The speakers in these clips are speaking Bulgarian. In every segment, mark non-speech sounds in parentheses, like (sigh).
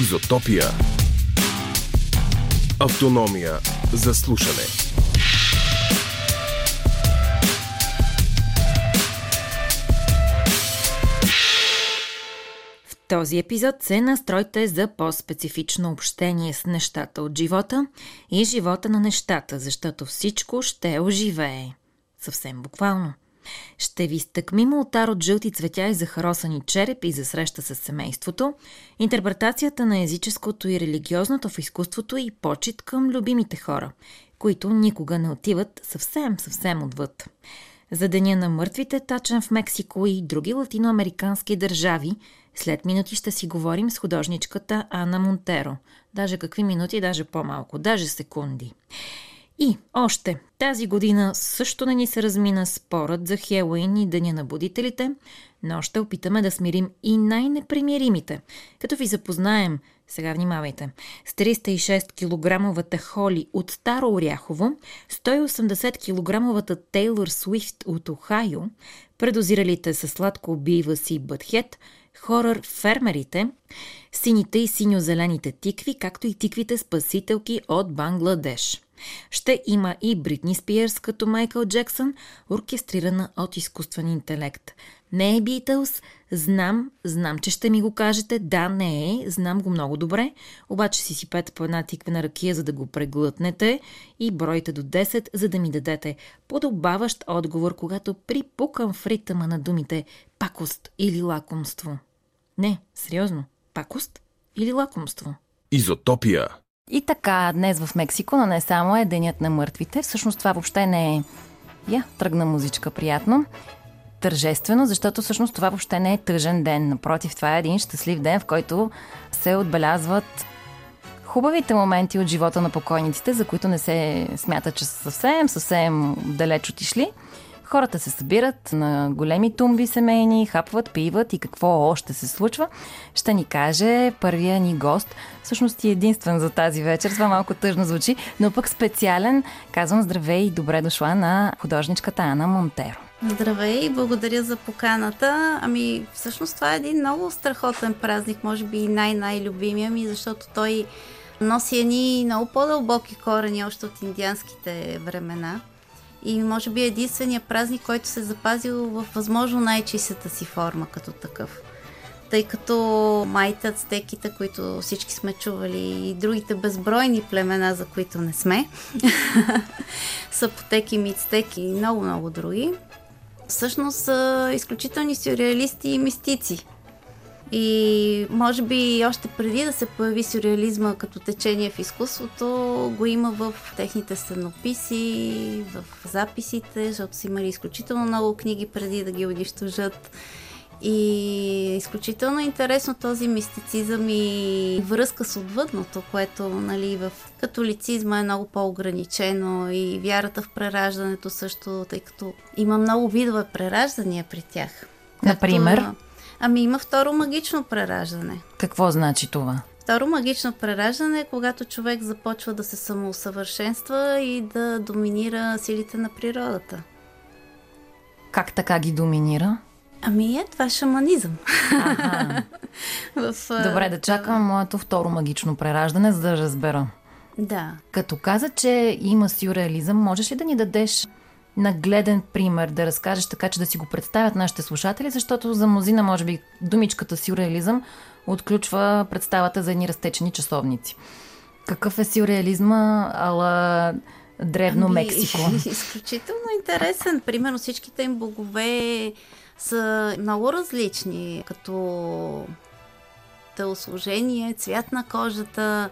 Изотопия. Автономия за слушане. В този епизод се настройте за по-специфично общение с нещата от живота и живота на нещата, защото всичко ще оживее. Съвсем буквално. Ще ви стъкмим ултар от жълти цветя и захаросани черепи за среща с семейството, интерпретацията на езическото и религиозното в изкуството и почет към любимите хора, които никога не отиват съвсем, съвсем отвъд. За Деня на мъртвите, тачен в Мексико и други латиноамерикански държави, след минути ще си говорим с художничката Ана Монтеро. Даже какви минути, даже по-малко, даже секунди. И още, тази година също не ни се размина спорът за Хелуин и Деня на будителите, но ще опитаме да смирим и най-непримиримите, като ви запознаем, сега внимавайте, с 306 кг Холи от Старо Оряхово, 180 кг Тейлор Суифт от Охайо, предозиралите с сладко убива си Бътхет, хорър фермерите, сините и синьо-зелените тикви, както и тиквите спасителки от Бангладеш – ще има и Бритни Спиърс като Майкъл Джексън, оркестрирана от изкуствен интелект. Не е Битълс, знам, знам, че ще ми го кажете. Да, не е, знам го много добре, обаче си си пет по една тиквена ракия, за да го преглътнете и бройте до 10, за да ми дадете подобаващ отговор, когато припукам в ритъма на думите пакост или лакомство. Не, сериозно, пакост или лакомство? Изотопия. И така, днес в Мексико, но не само е Денят на мъртвите. Всъщност това въобще не е... Я, тръгна музичка приятно. Тържествено, защото всъщност това въобще не е тъжен ден. Напротив, това е един щастлив ден, в който се отбелязват хубавите моменти от живота на покойниците, за които не се смята, че са съвсем, съвсем далеч отишли. Хората се събират на големи тумби семейни, хапват, пиват и какво още се случва, ще ни каже първия ни гост. Всъщност е единствен за тази вечер. Това малко тъжно звучи, но пък специален. Казвам здравей и добре дошла на художничката Ана Монтеро. Здравей, благодаря за поканата. Ами, всъщност това е един много страхотен празник, може би и най-най-любимия ми, защото той носи едни много по-дълбоки корени още от индианските времена и може би е единствения празник, който се е запазил в възможно най-чистата си форма като такъв. Тъй като майта, ацтеките, които всички сме чували и другите безбройни племена, за които не сме, (laughs) са потеки, мицтеки и много-много други, всъщност са изключителни сюрреалисти и мистици. И може би още преди да се появи сюрреализма като течение в изкуството, го има в техните сценописи, в записите, защото са имали изключително много книги преди да ги унищожат. И изключително интересно този мистицизъм и връзка с отвъдното, което нали, в католицизма е много по-ограничено и вярата в прераждането също, тъй като има много видове прераждания при тях. Например? Както, Ами има второ магично прераждане. Какво значи това? Второ магично прераждане е когато човек започва да се самоусъвършенства и да доминира силите на природата. Как така ги доминира? Ами е, това е шаманизъм. Ага. (laughs) в, Добре, да чакам моето второ магично прераждане, за да разбера. Да. Като каза, че има сюрреализъм, можеш ли да ни дадеш нагледен пример да разкажеш така, че да си го представят нашите слушатели, защото за мнозина, може би, думичката сюрреализъм отключва представата за едни разтечени часовници. Какъв е сюрреализма, ала древно ами, Мексико? (laughs) Изключително интересен. Примерно всичките им богове са много различни, като телосложение, цвят на кожата.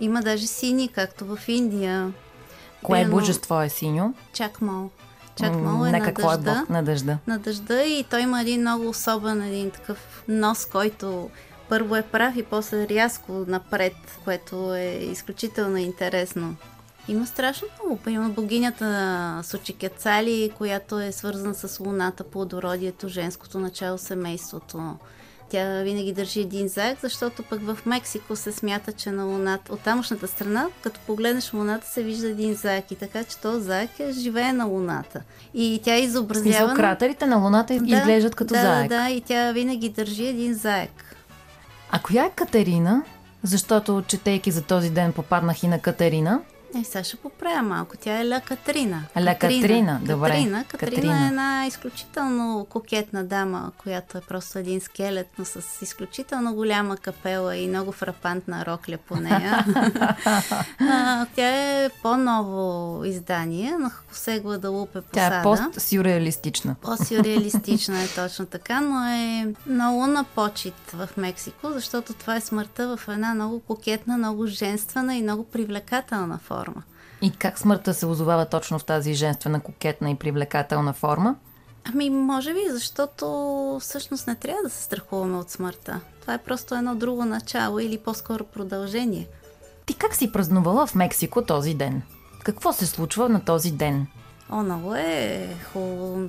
Има даже сини, както в Индия. Кое Примерно, божество е синьо? Чакмал. Чакмал е на какво дъжда. Е бог на дъжда. На дъжда и той има един много особен, един такъв нос, който първо е прав и после рязко напред, което е изключително интересно. Има страшно много. Има богинята Сочикецали, която е свързана с луната, плодородието, женското начало, семейството. Тя винаги държи един заек, защото пък в Мексико се смята, че на луната, от тамошната страна, като погледнеш луната, се вижда един заек. И така, че този заек е живее на луната. И тя изобразява... Смисъл, кратерите на луната да, изглеждат като да, заек. Да, да, и тя винаги държи един заек. А коя е Катерина? Защото, четейки за този ден, попаднах и на Катерина. Е, сега ще поправя малко. Тя е Ля Катрина. Ля Катрина, добре. Катрина. Катрина Катрина е една изключително кокетна дама, която е просто един скелет, но с изключително голяма капела и много фрапантна рокля по нея. (laughs) тя е по-ново издание на Хосе Гладалупе Посада. Тя е пост-сюрреалистична. По-сюрреалистична (laughs) е точно така, но е много на почет в Мексико, защото това е смъртта в една много кокетна, много женствена и много привлекателна форма форма. И как смъртта се озовава точно в тази женствена, кокетна и привлекателна форма? Ами, може би, защото всъщност не трябва да се страхуваме от смъртта. Това е просто едно друго начало или по-скоро продължение. Ти как си празнувала в Мексико този ден? Какво се случва на този ден? О, много е хубаво.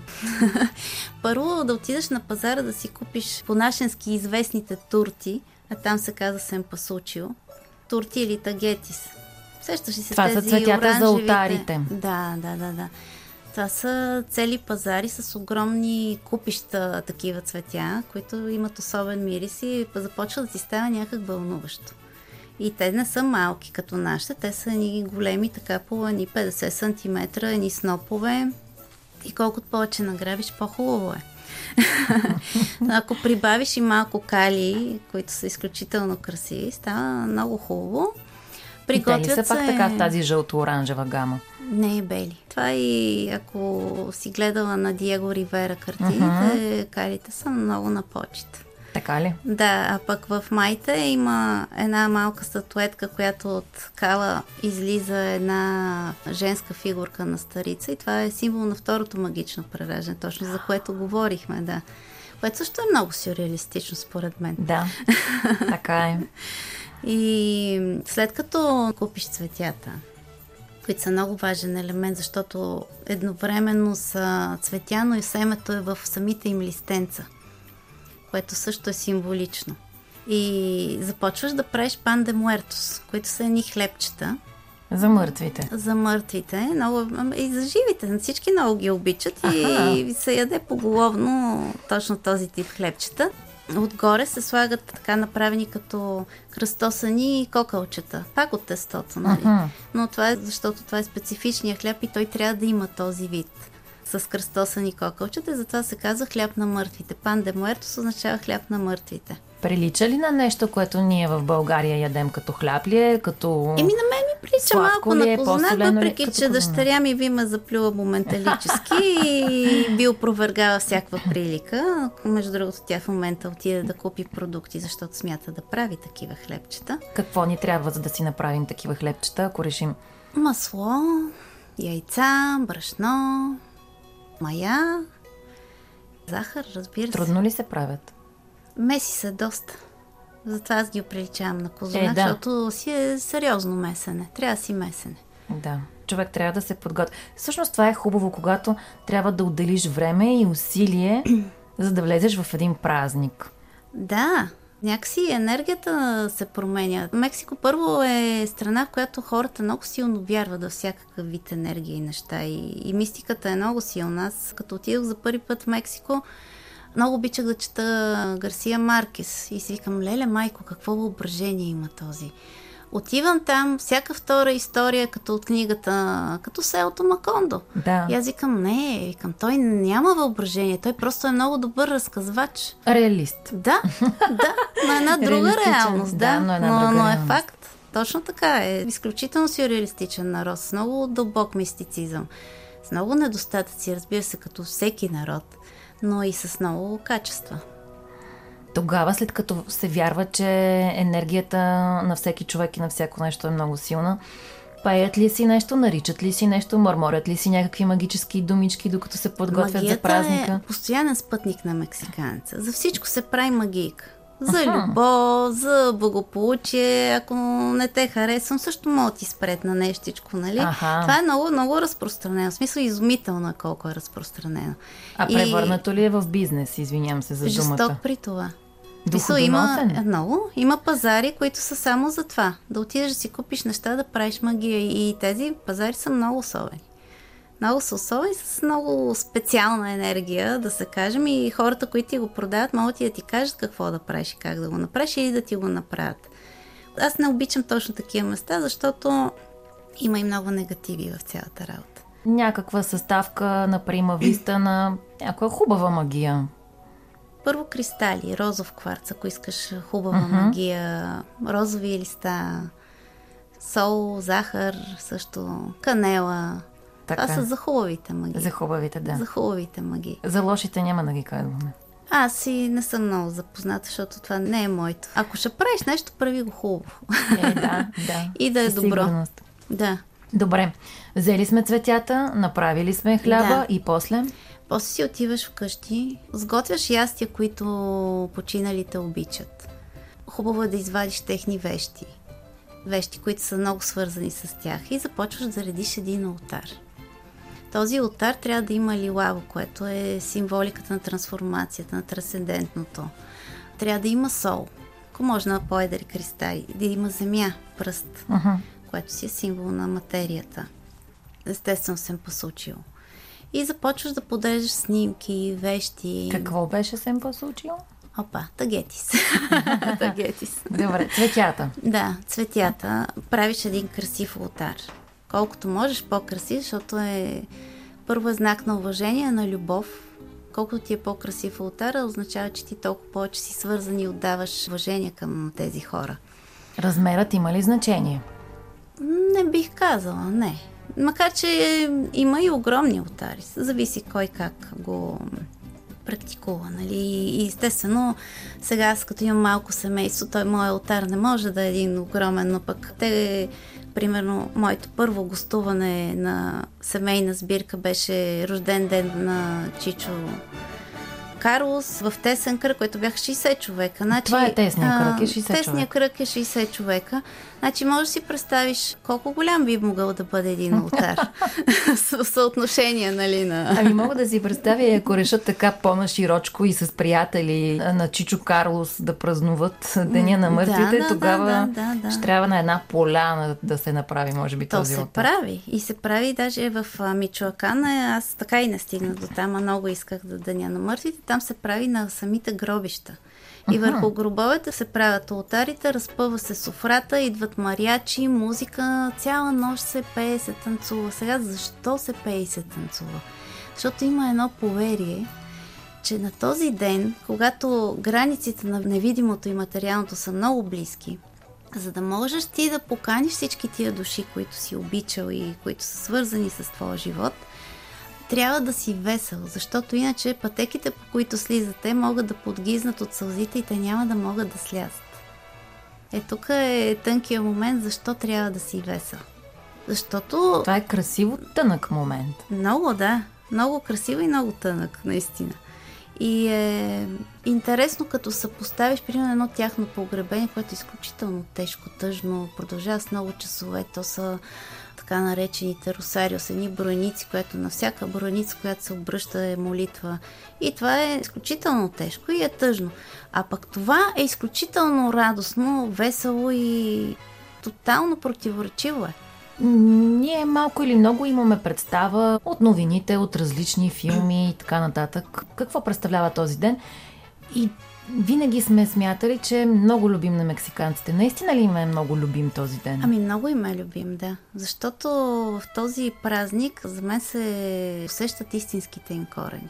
(laughs) Първо да отидеш на пазара да си купиш по-нашенски известните турти, а там се казва Семпасучио. Турти или тагетис. Сещаш ли се Това тези са цветята за алтарите. Да, да, да, да. Това са цели пазари с огромни купища такива цветя, които имат особен мирис и започва да ти става някак вълнуващо. И те не са малки като нашите, те са ни големи, така по ни 50 см, ни снопове. И колкото повече награбиш, по-хубаво е. (laughs) Ако прибавиш и малко кали, които са изключително красиви, става много хубаво. Приготвят и те ли са пак така в тази жълто-оранжева гама? Не е бели. Това и ако си гледала на Диего Ривера картините, uh-huh. калите са много на почет. Така ли? Да, а пък в майте има една малка статуетка, която от кала излиза една женска фигурка на старица и това е символ на второто магично прераждане, точно за което говорихме, да. Което също е много сюрреалистично, според мен. Да, (laughs) така е. И след като купиш цветята, които са много важен елемент, защото едновременно са цветя, но и семето е в самите им листенца, което също е символично. И започваш да правиш пан де муертос, които са едни хлебчета. За мъртвите. За мъртвите. Много, и за живите. Всички много ги обичат Аха. и се яде поголовно точно този тип хлебчета. Отгоре се слагат така направени като кръстосани кокълчета. Пак от тестото, нали? Uh-huh. Но това е защото това е специфичния хляб и той трябва да има този вид с кръстосани кокълчета. Затова се казва хляб на мъртвите. Пан де муертос означава хляб на мъртвите. Прилича ли на нещо, което ние в България ядем като хляб ли е, като Еми на мен ми прилича малко е, на познат, въпреки че като дъщеря ми ви ме заплюва моменталически (laughs) и би опровергава всякаква прилика. Между другото, тя в момента отиде да купи продукти, защото смята да прави такива хлебчета. Какво ни трябва, за да си направим такива хлебчета, ако решим? Масло, яйца, брашно, мая, захар, разбира се. Трудно ли се правят? Меси се доста. Затова аз ги оприличавам на козунак, е, да. защото си е сериозно месене. Трябва да си месене. Да. Човек трябва да се подготви. Всъщност това е хубаво, когато трябва да отделиш време и усилие, (clears throat) за да влезеш в един празник. Да, някакси енергията се променя. Мексико първо е страна, в която хората много силно вярват във всякакъв вид енергия и неща. И, и мистиката е много силна. Аз като отидох за първи път в Мексико, много обичах да чета Гарсия Маркес и си викам, леле майко, какво въображение има този. Отивам там, всяка втора история, като от книгата, като селото Макондо. Да. И аз викам, не, викам, той няма въображение, той просто е много добър разказвач. Реалист. Да, да, на една друга реалност, да, да но, една но, друга но е реалност. факт. Точно така е. Изключително сюрреалистичен народ, с много дълбок мистицизъм, с много недостатъци, разбира се, като всеки народ но и с много качества. Тогава, след като се вярва, че енергията на всеки човек и на всяко нещо е много силна, пеят ли си нещо, наричат ли си нещо, мърморят ли си някакви магически думички, докато се подготвят Магията за празника? е постоянен спътник на мексиканца. За всичко се прави магийка. За любов, за благополучие. Ако не те харесвам, също мога ти спред на нещичко, нали? Аха. Това е много, много разпространено. В смисъл, изумително е колко е разпространено. А и... превърнато ли е в бизнес? Извинявам се за Жесток думата. при това. Мисъл, има много. Има пазари, които са само за това. Да отидеш да си купиш неща, да правиш магия. И тези пазари са много особени много са особени, с много специална енергия, да се кажем, и хората, които ти го продават, могат и да ти кажат какво да правиш и как да го направиш или да ти го направят. Аз не обичам точно такива места, защото има и много негативи в цялата работа. Някаква съставка на прима виста на някоя хубава магия. Първо кристали, розов кварц, ако искаш хубава uh-huh. магия, розови листа, сол, захар, също канела. Така. Това са за хубавите магии. За хубавите, да. За хубавите магии. За лошите няма да ги казваме. Аз си не съм много запозната, защото това не е моето. Ако ще правиш нещо, прави го хубаво. Е, да, да. (laughs) И да е добро. Сигурност. Да. Добре. Взели сме цветята, направили сме хляба да. и после? После си отиваш вкъщи, сготвяш ястия, които починалите обичат. Хубаво е да извадиш техни вещи. Вещи, които са много свързани с тях и започваш да редиш един алтар. Този алтар трябва да има лилаво, което е символиката на трансформацията, на трансцендентното. Трябва да има сол, ако може на по-едри кристали, да има земя, пръст, uh-huh. което си е символ на материята. Естествено съм посучил. И започваш да подреждаш снимки, вещи. Какво беше съм посучил? Опа, тагетис. (laughs) тагетис. Добре, цветята. Да, цветята. Правиш един красив алтар колкото можеш по-красив, защото е първо е знак на уважение, на любов. Колкото ти е по-красив алтара, означава, че ти толкова повече си свързан и отдаваш уважение към тези хора. Размерът има ли значение? Не бих казала, не. Макар, че има и огромни алтари. Зависи кой как го практикува. Нали? И естествено, сега аз като имам малко семейство, той моят алтар не може да е един огромен, но пък те Примерно, моето първо гостуване на семейна сбирка беше рожден ден на Чичо Карлос в тесен кръг, който бяха 60 човека. Значи, Това е тесния кръг, е 60 човека. Тесния кръг е 60 човека. Значи можеш да си представиш колко голям би могъл да бъде един алтар. (laughs) (laughs) съотношение, нали, на... Ами мога да си представя, ако решат така по-наширочко и с приятели на Чичо Карлос да празнуват Деня на мъртвите, да, да, тогава да, да, да, ще трябва на една поляна да се направи, може би, този То се алтар. прави. И се прави даже в Мичоакан. Аз така и не стигнах до там, а много исках да Деня на мъртвите. Там се прави на самите гробища. И върху гробовете се правят алтарите, разпъва се софрата, идват мариачи, музика, цяла нощ се пее, се танцува. Сега защо се пее и се танцува? Защото има едно поверие, че на този ден, когато границите на невидимото и материалното са много близки, за да можеш ти да поканиш всички тия души, които си обичал и които са свързани с твоя живот – трябва да си весел, защото иначе пътеките, по които слизате, могат да подгизнат от сълзите и те няма да могат да слязат. Е, тук е тънкият момент, защо трябва да си весел. Защото... Това е красиво тънък момент. Много, да. Много красиво и много тънък, наистина. И е интересно, като съпоставиш, примерно, едно тяхно погребение, което е изключително тежко, тъжно, продължава с много часове. То са така наречените росариос, едни броеници, което на всяка броеница, която се обръща е молитва. И това е изключително тежко и е тъжно. А пък това е изключително радостно, весело и тотално противоречиво е. Ние малко или много имаме представа от новините, от различни филми и така нататък. Какво представлява този ден? И винаги сме смятали, че е много любим на мексиканците. Наистина ли им е много любим този ден? Ами много им е любим, да. Защото в този празник за мен се усещат истинските им корени.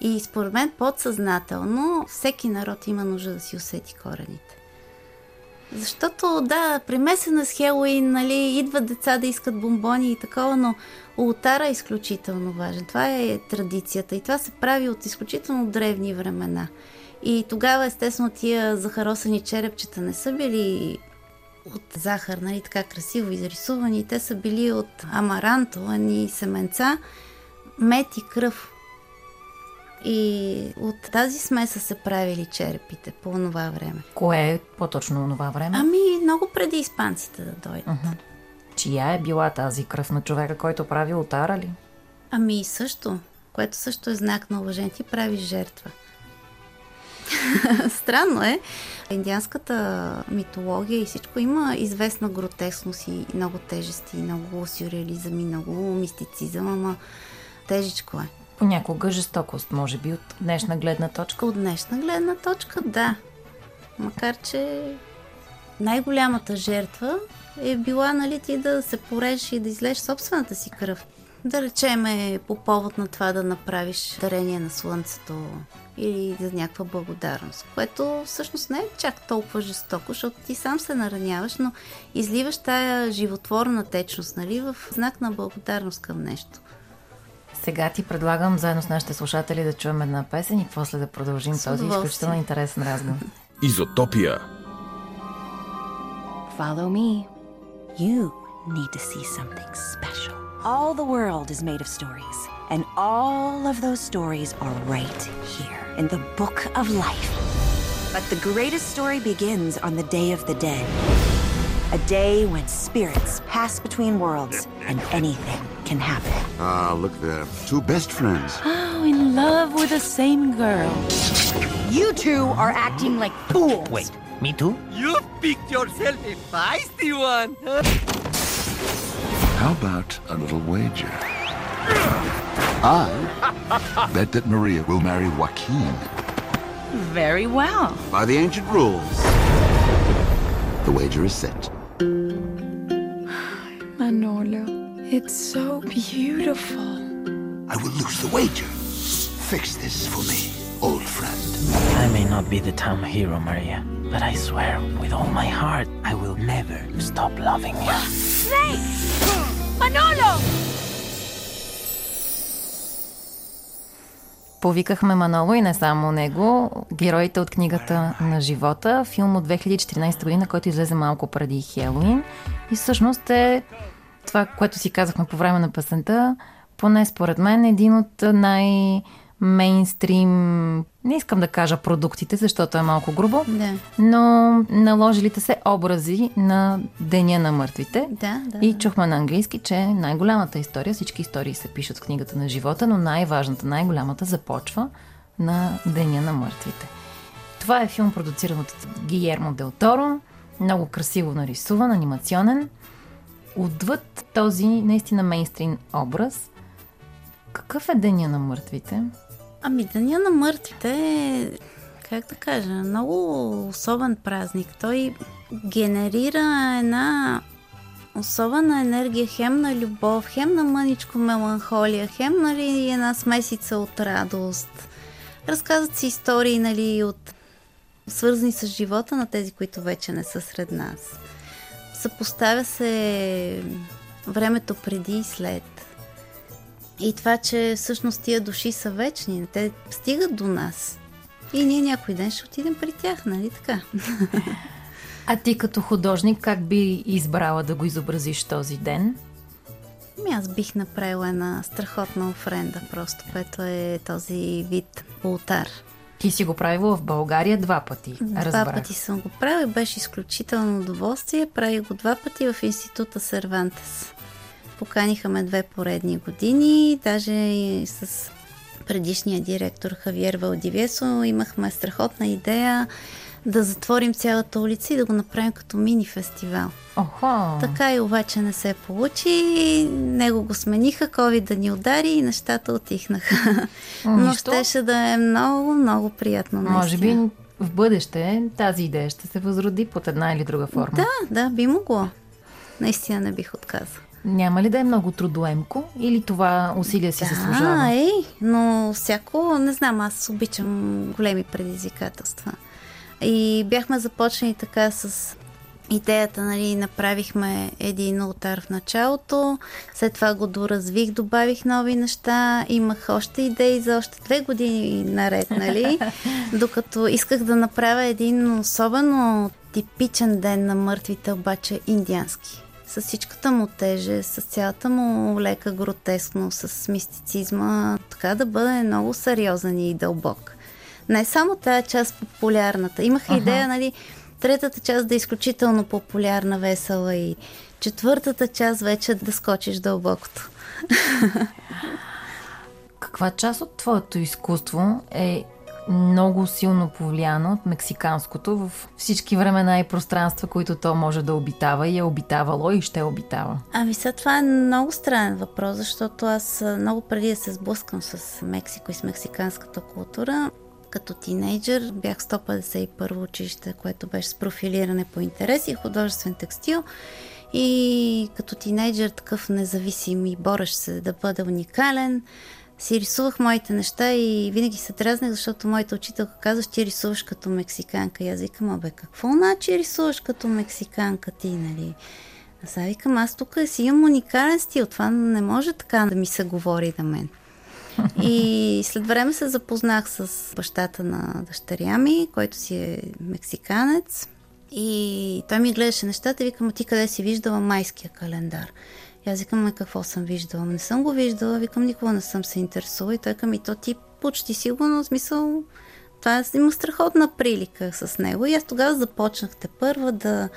И според мен подсъзнателно всеки народ има нужда да си усети корените. Защото, да, примесена с Хелоуин, нали, идват деца да искат бомбони и такова, но ултара е изключително важен. Това е традицията и това се прави от изключително древни времена. И тогава, естествено, тия захаросани черепчета не са били от захар, нали, така красиво изрисувани. Те са били от амаранто, едни семенца, мед и кръв. И от тази смеса се правили черепите по това време. Кое е по-точно това време? Ами, много преди испанците да дойдат. Uh-huh. Чия е била тази кръв на човека, който прави отара ли? Ами също, което също е знак на уважение. Ти правиш жертва. (laughs) Странно е. Индианската митология и всичко има известна гротескност и много тежести, много сюрреализъм и много мистицизъм, ама тежичко е. Понякога жестокост, може би, от днешна гледна точка. От днешна гледна точка, да. Макар, че най-голямата жертва е била, нали, ти да се порежеш и да излезеш собствената си кръв. Да речеме по повод на това да направиш дарение на слънцето или за някаква благодарност, което всъщност не е чак толкова жестоко, защото ти сам се нараняваш, но изливаш тая животворна течност, нали, в знак на благодарност към нещо. Сега ти предлагам заедно с нашите слушатели да чуем една песен и после да продължим С този изключително интересен разговор. Изотопия. Follow me. You need to see something special. All the world is made of stories, and all of those stories are right here in the book of life. But the greatest story begins on the Day of the Dead. A day when spirits pass between worlds and anything can happen. Ah, look there. Two best friends. (gasps) Oh, in love with the same girl. You two are acting like fools. Wait, me too? You picked yourself a feisty one. How about a little wager? I (laughs) bet that Maria will marry Joaquin Very well. by the ancient rules. The wager is set. Manolo, it's so beautiful. I will lose the wager. Fix this for me, old friend. I may not be the town hero, Maria, but I swear with all my heart I will never stop loving you. Manolo! Повикахме Маноло и не само него, героите от книгата на живота, филм от 2014 година, който излезе малко преди Хелоуин. И всъщност е това, което си казахме по време на песента, поне според мен един от най- мейнстрим, не искам да кажа продуктите, защото е малко грубо, Да. но наложилите се образи на Деня на мъртвите. Да, да. И чухме на английски, че най-голямата история, всички истории се пишат в книгата на живота, но най-важната, най-голямата започва на Деня на мъртвите. Това е филм, продуциран от Гиермо Дел Торо, много красиво нарисуван, анимационен. Отвъд този наистина мейнстрим образ, какъв е Деня на мъртвите? Ами Деня на мъртвите е, как да кажа, много особен празник. Той генерира една особена енергия, хем на любов, хем на мъничко меланхолия, хем нали, една смесица от радост. Разказват си истории нали, от свързани с живота на тези, които вече не са сред нас. Съпоставя се времето преди и след. И това, че всъщност тия души са вечни, те стигат до нас. И ние някой ден ще отидем при тях, нали така? (laughs) А ти като художник как би избрала да го изобразиш този ден? Ами аз бих направила една страхотна офренда, просто, което е този вид ултар. Ти си го правила в България два пъти. Два разбрах. пъти съм го правила беше изключително удоволствие. Правих го два пъти в института Сервантес. Поканиха ме две поредни години, даже и с предишния директор Хавиер Валдивесо имахме страхотна идея да затворим цялата улица и да го направим като мини фестивал. Охо! Така и обаче не се получи. Него го смениха, COVID да ни удари и нещата отихнаха. Но Нищо. щеше да е много, много приятно. Може би наистина. в бъдеще тази идея ще се възроди под една или друга форма. Да, да, би могло. Наистина не бих отказал. Няма ли да е много трудоемко или това усилие си Да, заслужава? е, но всяко, не знам, аз обичам големи предизвикателства. И бяхме започнали така с идеята, нали, направихме един ултар в началото, след това го доразвих, добавих нови неща, имах още идеи за още две години наред, нали, (laughs) докато исках да направя един особено типичен ден на мъртвите, обаче индиански. С всичката му теже, с цялата му лека гротескно, с мистицизма, така да бъде много сериозен и дълбок. Не само тая част популярната. Имах идея, нали, третата част да е изключително популярна, весела и четвъртата част вече да скочиш дълбокото. (laughs) Каква част от твоето изкуство е много силно повлияно от мексиканското в всички времена и пространства, които то може да обитава и е обитавало и ще обитава? Ами сега това е много странен въпрос, защото аз много преди да се сблъскам с Мексико и с мексиканската култура, Като тинейджър бях 151 училище, което беше с профилиране по интереси художествен текстил. И като тинейджър такъв независим и борещ се да бъде уникален, си рисувах моите неща и винаги се дразнах, защото моята учителка казва, че ти рисуваш като мексиканка. И аз викам, абе, какво значи рисуваш като мексиканка ти, нали? Аз викам, аз тук си имам уникален стил, това не може така да ми се говори на мен. И след време се запознах с бащата на дъщеря ми, който си е мексиканец. И той ми гледаше нещата и викам, ти къде си виждала майския календар? Аз викам, ме какво съм виждала? Не съм го виждала, викам, никога не съм се интересувала. И той към и то ти почти сигурно, в смисъл, това има страхотна прилика с него. И аз тогава започнах те първа да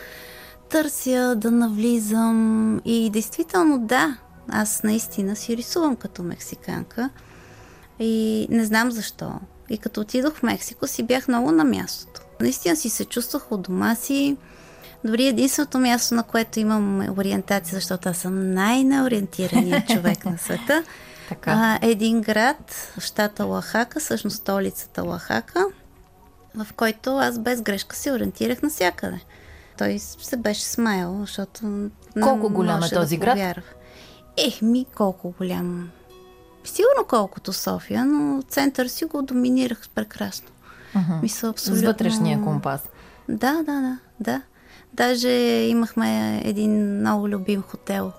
търся, да навлизам. И действително да, аз наистина си рисувам като мексиканка. И не знам защо. И като отидох в Мексико, си бях много на мястото. Наистина си се чувствах от дома си. Дори единственото място, на което имам ориентация, защото аз съм най-неориентираният (laughs) човек на света, така. А, един град щата Лахака, всъщност столицата Лахака, в който аз без грешка се ориентирах навсякъде. Той се беше смаял, защото... Колко голям е този да град? Ех, ми колко голям. Сигурно колкото София, но център си го доминирах прекрасно. Uh-huh. Мисля, абсолютно... С вътрешния компас. Да, да, да, да. Даже имахме един много любим хотел,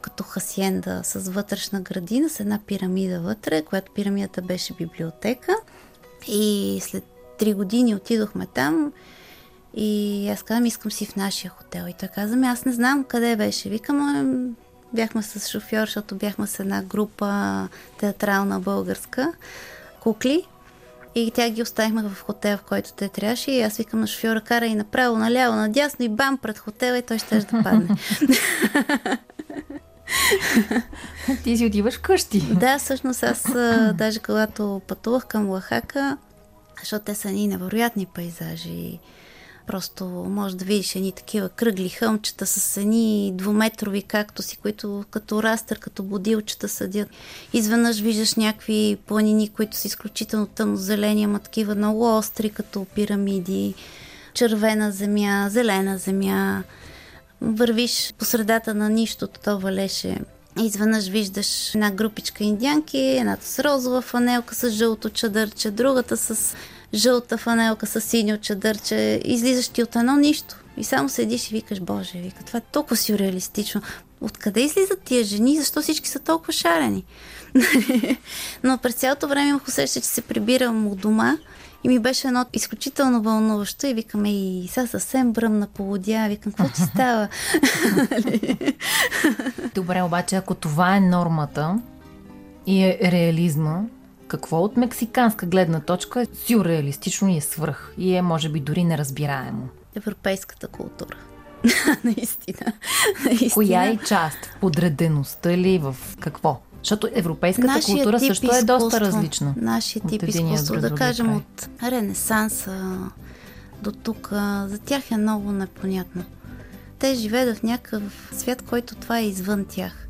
като хасиенда с вътрешна градина, с една пирамида вътре, която пирамидата беше библиотека. И след три години отидохме там и аз казвам, искам си в нашия хотел. И той каза, ми аз не знам къде беше. Викам, бяхме с шофьор, защото бяхме с една група театрална българска, кукли. И тя ги оставихме в хотел, в който те трябваше. И аз викам на шофьора, кара и направо, наляво, надясно и бам пред хотела и той ще да падне. (laughs) Ти си отиваш къщи. Да, всъщност аз даже когато пътувах към Лахака, защото те са ни невероятни пейзажи. Просто може да видиш едни такива кръгли хълмчета с едни двуметрови кактуси, които като растър, като будилчета съдят. Изведнъж виждаш някакви планини, които са изключително тъмно-зелени, ама такива много остри, като пирамиди, червена земя, зелена земя. Вървиш по средата на нищото, то валеше Изведнъж виждаш една групичка индианки, едната с розова фанелка с жълто чадърче, другата с жълта фанелка с синьо чадърче, излизаш ти от едно нищо. И само седиш и викаш, Боже, вика, това е толкова сюрреалистично. Откъде излизат тия жени? Защо всички са толкова шарени? (laughs) Но през цялото време имах усеща, че се прибирам от дома и ми беше едно изключително вълнуващо и викаме и сега съвсем бръмна полудя, викам, какво ти става? (laughs) Добре, обаче ако това е нормата и е реализма, какво от мексиканска гледна точка е сюрреалистично и е свръх и е може би дори неразбираемо? Европейската култура. (laughs) Наистина. Наистина. Коя е част? В подредеността ли? В какво? Защото европейската Нашия култура също изкуство, е доста различна. Нашия тип изкуство, да кажем край. от Ренесанса до тук, за тях е много непонятно. Те живеят в някакъв свят, който това е извън тях.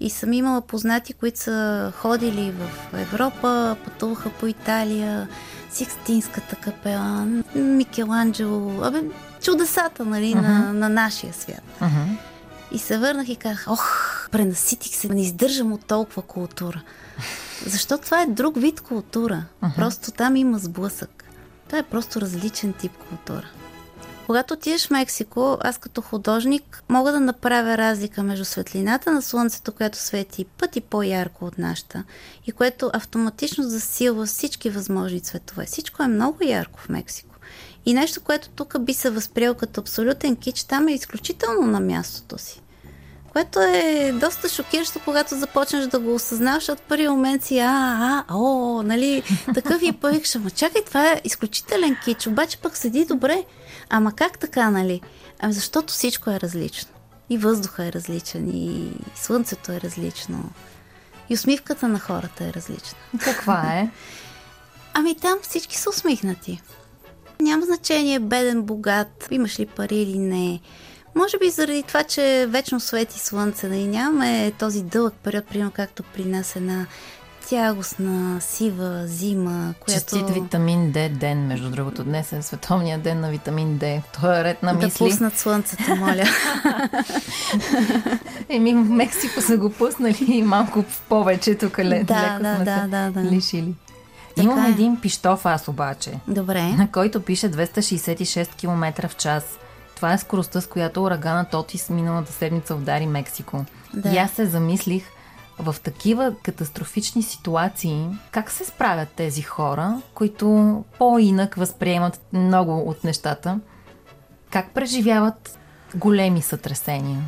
И съм имала познати, които са ходили в Европа, пътуваха по Италия, Сикстинската капела, Микеланджело, абе, чудесата, нали, uh-huh. на, на нашия свят. Uh-huh. И се върнах и казах, ох, пренаситих се, не издържам от толкова култура. Защото това е друг вид култура. Uh-huh. Просто там има сблъсък. Това е просто различен тип култура. Когато отидеш в Мексико, аз като художник мога да направя разлика между светлината на слънцето, което свети пъти по-ярко от нашата и което автоматично засилва всички възможни цветове. Всичко е много ярко в Мексико. И нещо, което тук би се възприел като абсолютен кич, там е изключително на мястото си. Което е доста шокиращо, когато започнеш да го осъзнаваш от първи момент си, а, а, о, нали, такъв и пък, ма чакай, това е изключителен кич, обаче пък седи добре. Ама как така, нали? Ами защото всичко е различно. И въздуха е различен, и слънцето е различно, и усмивката на хората е различна. (laughs) Каква е? Ами там всички са усмихнати. Няма значение беден, богат, имаш ли пари или не. Може би заради това, че вечно свети слънце, да и нямаме този дълъг период, примерно както при нас една тягостна, сива зима, която... Честит витамин Д ден, между другото. Днес е световния ден на витамин Д. Това е ред на мисли. Да пуснат слънцето, моля. (laughs) Еми, в Мексико са го пуснали малко в повече, тук ле, да, леко да, сме да, се да, да. лишили. Така Имам е. един пиштов аз обаче, Добре. на който пише 266 км в час. Това е скоростта, с която ураганът Отис миналата седмица удари Мексико. Да. И аз се замислих в такива катастрофични ситуации, как се справят тези хора, които по-инак възприемат много от нещата, как преживяват големи сътресения.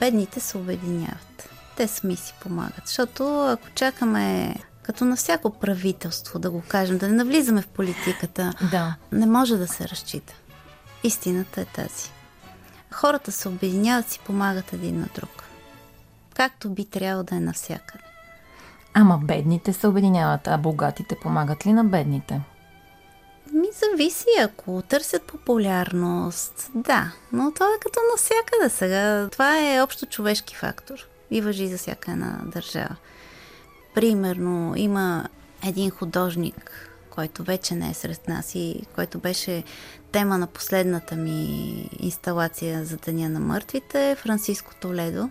Бедните се обединяват. Те сами си помагат. Защото ако чакаме като на всяко правителство, да го кажем, да не навлизаме в политиката, Да. не може да се разчита. Истината е тази. Хората се обединяват, си помагат един на друг. Както би трябвало да е навсякъде. Ама бедните се обединяват, а богатите помагат ли на бедните? Ми зависи, ако търсят популярност, да, но то е като навсякъде сега. Това е общо човешки фактор и въжи за всяка една държава. Примерно има един художник, който вече не е сред нас и който беше тема на последната ми инсталация за Деня на мъртвите, Франциско Толедо,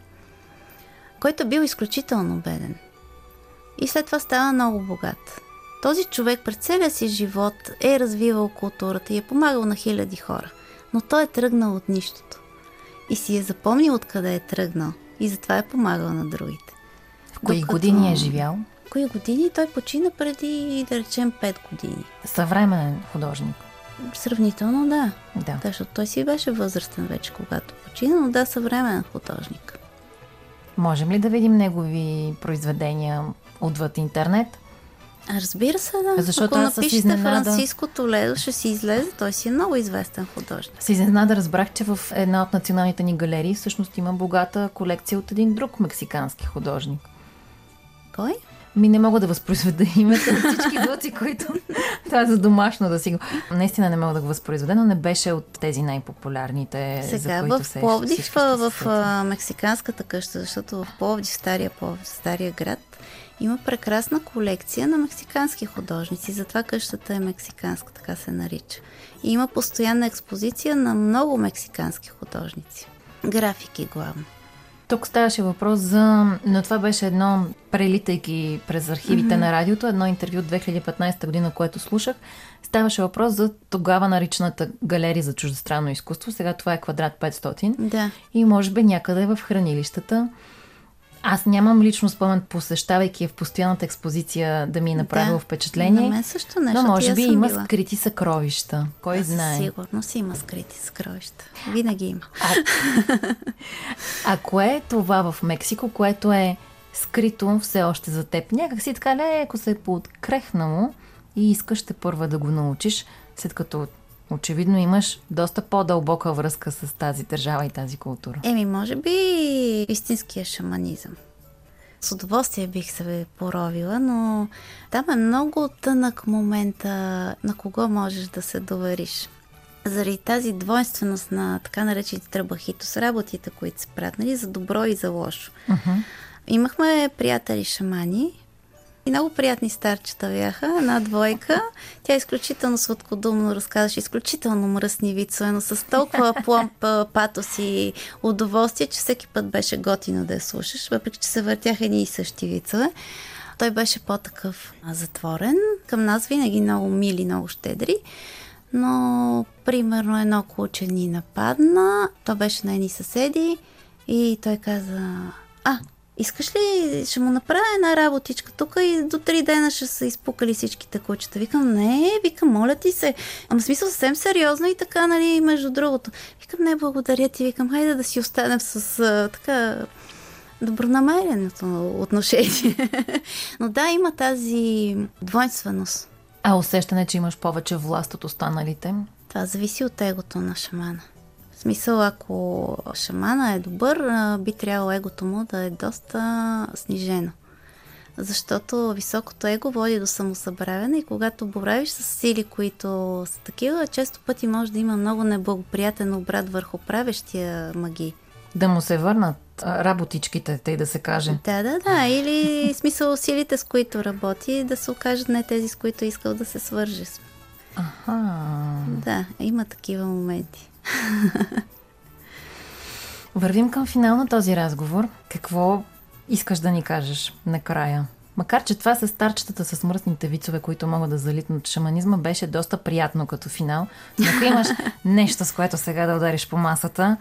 който бил изключително беден. И след това става много богат. Този човек през целия си живот е развивал културата и е помагал на хиляди хора. Но той е тръгнал от нищото. И си е запомнил откъде е тръгнал. И затова е помагал на другите. В кои Докато- години е живял? В кои години той почина преди, да речем, 5 години. Съвременен художник. Сравнително. Да. Да, защото той си беше възрастен вече, когато почина, но да, съвременен художник. Можем ли да видим негови произведения отвъд интернет? Разбира се, да. Защото Ако напишете изненада- Франциско Толедо, ще си излезе. Той си е много известен художник. С изненада разбрах, че в една от националните ни галерии всъщност има богата колекция от един друг мексикански художник. Кой? Ми не мога да възпроизведа името на всички звуци, които... Това е за домашно да си го... Наистина не мога да го възпроизведа, но не беше от тези най-популярните, Сега за които в Пловдив, в а, мексиканската къща, защото в Пловдив, стария Пловдив, стария град, има прекрасна колекция на мексикански художници. Затова къщата е мексиканска, така се нарича. И има постоянна експозиция на много мексикански художници. Графики главно. Тук ставаше въпрос за... Но това беше едно, прелитайки през архивите mm-hmm. на радиото, едно интервю от 2015 година, което слушах. Ставаше въпрос за тогава наричаната галерия за чуждестранно изкуство. Сега това е квадрат 500. Да. И може би някъде в хранилищата. Аз нямам лично спомен, посещавайки я в постоянната експозиция, да ми е направило Да. впечатление. На мен също не, Но може аз би има била. скрити съкровища. Кой Със знае? Сигурност има скрити скровища. Винаги има. (laughs) А кое е това в Мексико, което е скрито все още за теб? Някак си така леко се е пооткрехнало и искаш те първа да го научиш, след като очевидно имаш доста по-дълбока връзка с тази държава и тази култура. Еми, може би истинския шаманизъм. С удоволствие бих се поровила, но там е много тънък момента на кого можеш да се довериш. Заради тази двойственост на така наречените тръбахито с работите, които се правят, нали, за добро и за лошо. Имахме приятели шамани и много приятни старчета бяха, една двойка. Тя изключително сладкодумно разказваше, изключително мръсни вицове, но с толкова (laughs) пломб, а, патос и удоволствие, че всеки път беше готино да я слушаш, въпреки че се въртяха едни и същи вицове. Той беше по-такъв затворен. Към нас винаги много мили, много щедри. Но, примерно, едно куче ни нападна. То беше на едни съседи и той каза, а, искаш ли, ще му направя една работичка тук и до три дена ще са изпукали всичките кучета. Викам, не, викам, моля ти се. Ама смисъл съвсем сериозно и така, нали, между другото. Викам, не, благодаря ти, викам, хайде да си останем с а, така добронамереното отношение. (laughs) Но да, има тази двойственост. А усещане, че имаш повече власт от останалите? Това зависи от егото на шамана. Смисъл, ако шамана е добър, би трябвало егото му да е доста снижено. Защото високото его води до самосъбравяне и когато боравиш с сили, които са такива, често пъти може да има много неблагоприятен обрат върху правещия маги. Да му се върнат работичките, тъй да се каже. Да, да, да. Или смисъл силите, с които работи, да се окажат не тези, с които е искал да се свърже. Аха. Да, има такива моменти. (laughs) Вървим към финал на този разговор. Какво искаш да ни кажеш накрая? Макар, че това с старчетата с мръсните вицове, които могат да залитнат шаманизма, беше доста приятно като финал. Но ако имаш (laughs) нещо, с което сега да удариш по масата,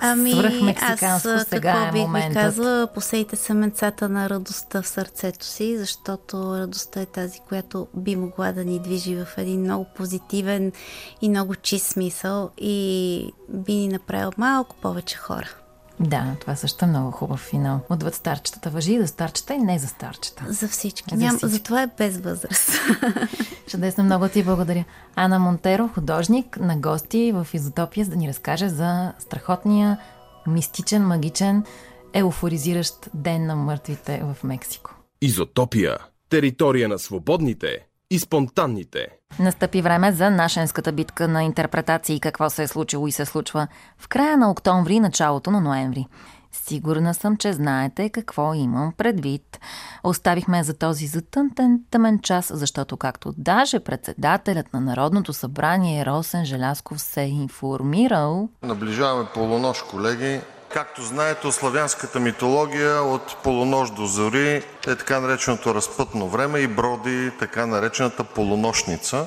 Ами, аз сега какво е бих моментът. ви казала, посейте семенцата на радостта в сърцето си, защото радостта е тази, която би могла да ни движи в един много позитивен и много чист смисъл и би ни направил малко повече хора. Да, това също е много хубав финал. Отвъд старчетата въжи и за старчета и не за старчета. За всички. За всички. затова е без възраст. (laughs) Чудесно, много ти благодаря. Ана Монтеро, художник, на гости в Изотопия, за да ни разкаже за страхотния, мистичен, магичен, еуфоризиращ ден на мъртвите в Мексико. Изотопия. Територия на свободните и спонтанните. Настъпи време за нашенската битка на интерпретации какво се е случило и се случва в края на октомври и началото на ноември. Сигурна съм, че знаете какво имам предвид. Оставихме за този затънтен тъмен час, защото както даже председателят на Народното събрание Росен Желясков се е информирал, Наближаваме полунощ, колеги. Както знаете, от славянската митология от полунощ до зори е така нареченото разпътно време и броди така наречената полунощница.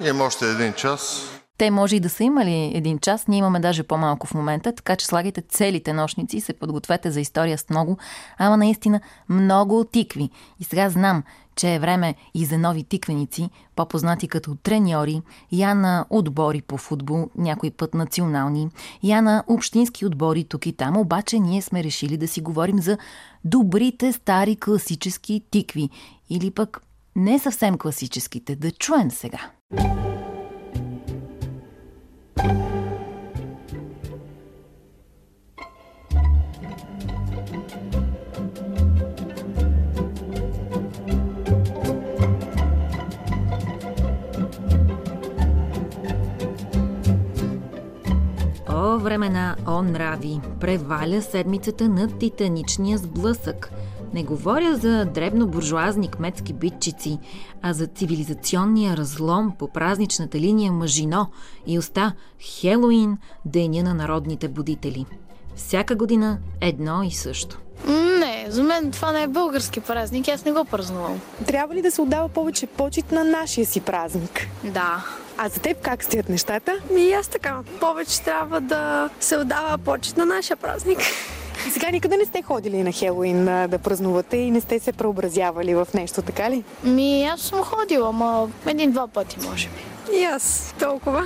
Имаме още един час. Те може и да са имали един час, ние имаме даже по-малко в момента, така че слагайте целите нощници и се подгответе за история с много, ама наистина много тикви. И сега знам, че е време и за нови тиквеници, по-познати като треньори, я на отбори по футбол, някой път национални, я на общински отбори тук и там, обаче ние сме решили да си говорим за добрите стари класически тикви. Или пък не съвсем класическите, да чуем сега. О, времена, о, нрави, преваля седмицата на титаничния сблъсък. Не говоря за дребно-буржуазни кметски битчици, а за цивилизационния разлом по празничната линия Мъжино и оста Хелоуин, Деня на народните будители. Всяка година едно и също. Не, за мен това не е български празник, аз не го празнувам. Трябва ли да се отдава повече почет на нашия си празник? Да. А за теб как стоят нещата? Ми и аз така. Повече трябва да се отдава почет на нашия празник. И сега никъде не сте ходили на Хелоуин да празнувате и не сте се преобразявали в нещо, така ли? Ми аз съм ходила, ама един-два пъти, може би. И аз толкова.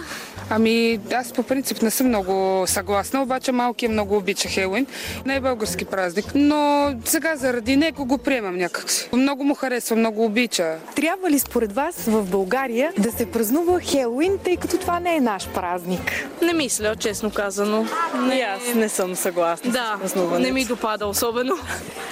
Ами, аз по принцип не съм много съгласна, обаче малки много обича Хелуин. Не е български празник, но сега заради него го приемам някакси. Много му харесва, много обича. Трябва ли според вас в България да се празнува Хелоуин, тъй като това не е наш празник? Не мисля, честно казано. Не, аз не съм съгласна Да, не ми допада особено.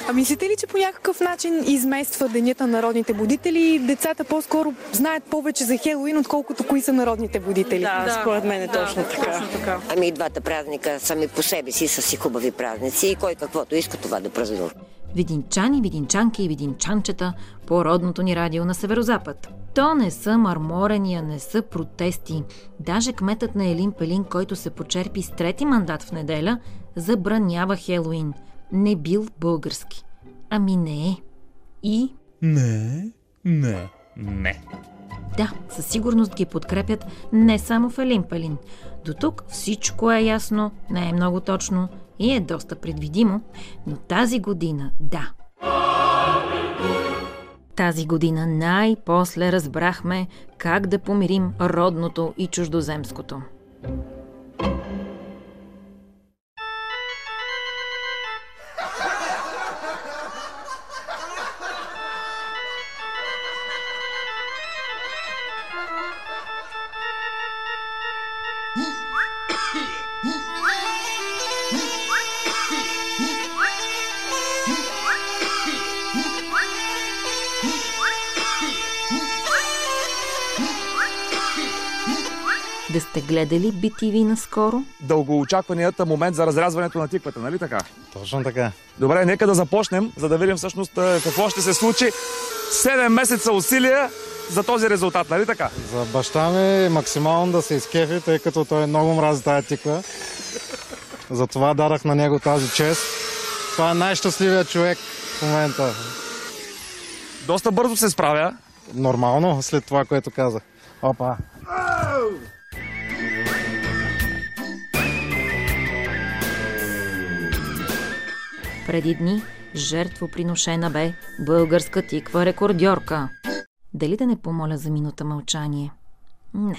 А мислите ли, че по някакъв начин измества Денят на народните будители и децата по-скоро знаят повече за Хелоуин, отколкото кои са народните будители? Да, Да. Според мен е Да, точно така. точно така. Ами и двата празника сами по себе си са си хубави празници и кой каквото иска това да празнува. Видинчани, видинчанки и видинчанчета по родното ни радио на Северозапад. То не са марморения, не са протести. Даже кметът на Елин Пелин, който се почерпи с трети мандат в неделя, забранява Хелоуин. Не бил български. Ами не е. И Не, не, не. Да, със сигурност ги подкрепят не само в Пелин. До тук всичко е ясно, не е много точно и е доста предвидимо, но тази година да. Тази година най-после разбрахме как да помирим родното и чуждоземското. Гледали BTV наскоро? Дългоочакваният момент за разрязването на тиквата, нали така? Точно така. Добре, нека да започнем, за да видим всъщност какво ще се случи. 7 месеца усилия за този резултат, нали така? За баща ми максимално да се изкефи, тъй като той много мрази тази тиква. Затова дадах на него тази чест. Това е най-щастливият човек в момента. Доста бързо се справя. Нормално, след това, което казах. Опа. Преди дни жертвоприношена бе българска тиква рекордьорка. Дали да не помоля за минута мълчание? Не.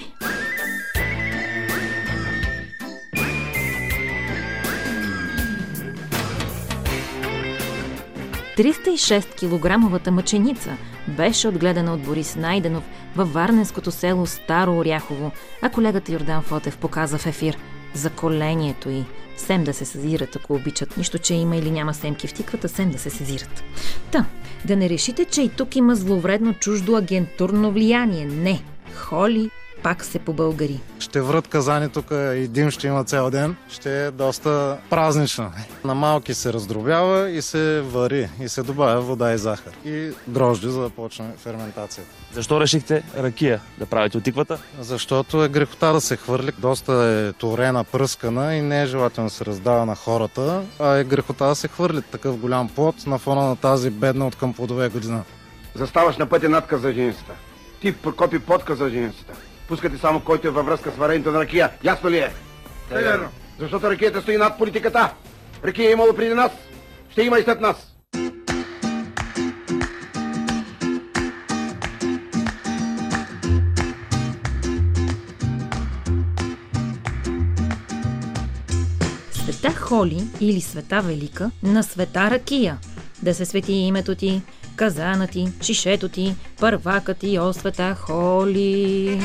306 килограмовата мъченица беше отгледана от Борис Найденов във варненското село Старо Оряхово, а колегата Йордан Фотев показа в ефир за колението й. Сем да се съзират, ако обичат. Нищо, че има или няма семки в тиквата, сем да се сезират. Та, да не решите, че и тук има зловредно чуждо агентурно влияние. Не. Холи пак се по българи. Ще врат казани тук и дим ще има цял ден. Ще е доста празнично. На малки се раздробява и се вари. И се добавя вода и захар. И дрожди, за да почне ферментацията. Защо решихте ракия да правите от тиквата? Защото е грехота да се хвърли. Доста е турена, пръскана и не е желателно да се раздава на хората, а е грехота да се хвърли такъв голям плод на фона на тази бедна от към плодове година. Заставаш на пътя надказ за женицата. Ти прокопи подказ за женицата. Пускате само който е във връзка с варенето на ракия. Ясно ли е? Верно. Защото ракията стои над политиката. Ракия е имало преди нас. Ще има и след нас. Света Холи или Света Велика на Света Ракия. Да се свети името ти, казана ти, шишето ти, първака ти, о Света Холи.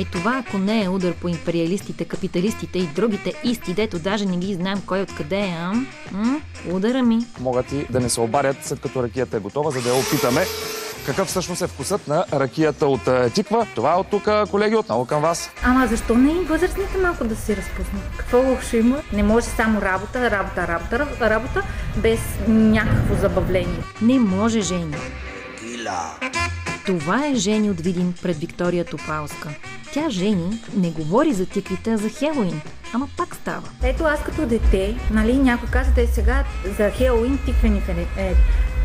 Е това, ако не е удар по империалистите, капиталистите и другите исти, дето даже не ги знаем кой откъде е, а? М? Удара ми. Могат и да не се обадят след като ракията е готова, за да я опитаме какъв всъщност е вкусът на ракията от тиква. Това е от тук, колеги, отново към вас. Ама защо не и възрастните малко да се разпуснат? Какво лошо има? Не може само работа, работа, работа, работа, без някакво забавление. Не може, Жени. Това е Жени от Видин пред Виктория Топалска. Тя, Жени, не говори за тиквите, а за Хелоин. Ама пак става. Ето аз като дете, нали, някой каза, да е сега за Хелоин тиквени е,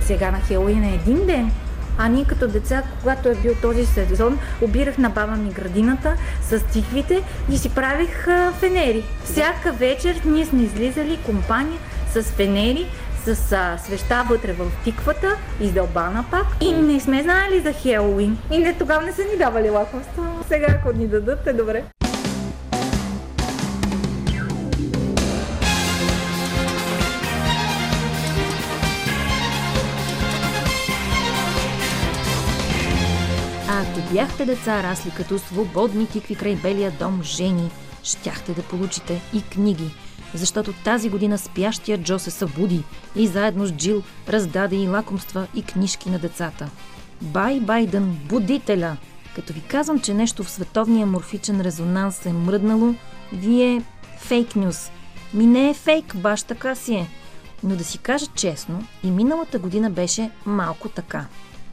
сега на Хелоин е един ден. А ние като деца, когато е бил този сезон, обирах на баба ми градината с тиквите и си правих а, фенери. Всяка вечер ние сме излизали компания с фенери, с а, свеща вътре в тиквата, издълбана пак. И не сме знаели за Хелоуин. И не, тогава не са ни давали лакомство. Сега ако ни дадат, е добре. Ако бяхте деца, расли като свободни тикви край белия дом жени, щяхте да получите и книги, защото тази година спящия Джо се събуди и заедно с Джил раздаде и лакомства и книжки на децата. Бай Байден, будителя! Като ви казвам, че нещо в световния морфичен резонанс е мръднало, вие фейк нюс. Ми не е фейк, баш така си е. Но да си кажа честно, и миналата година беше малко така.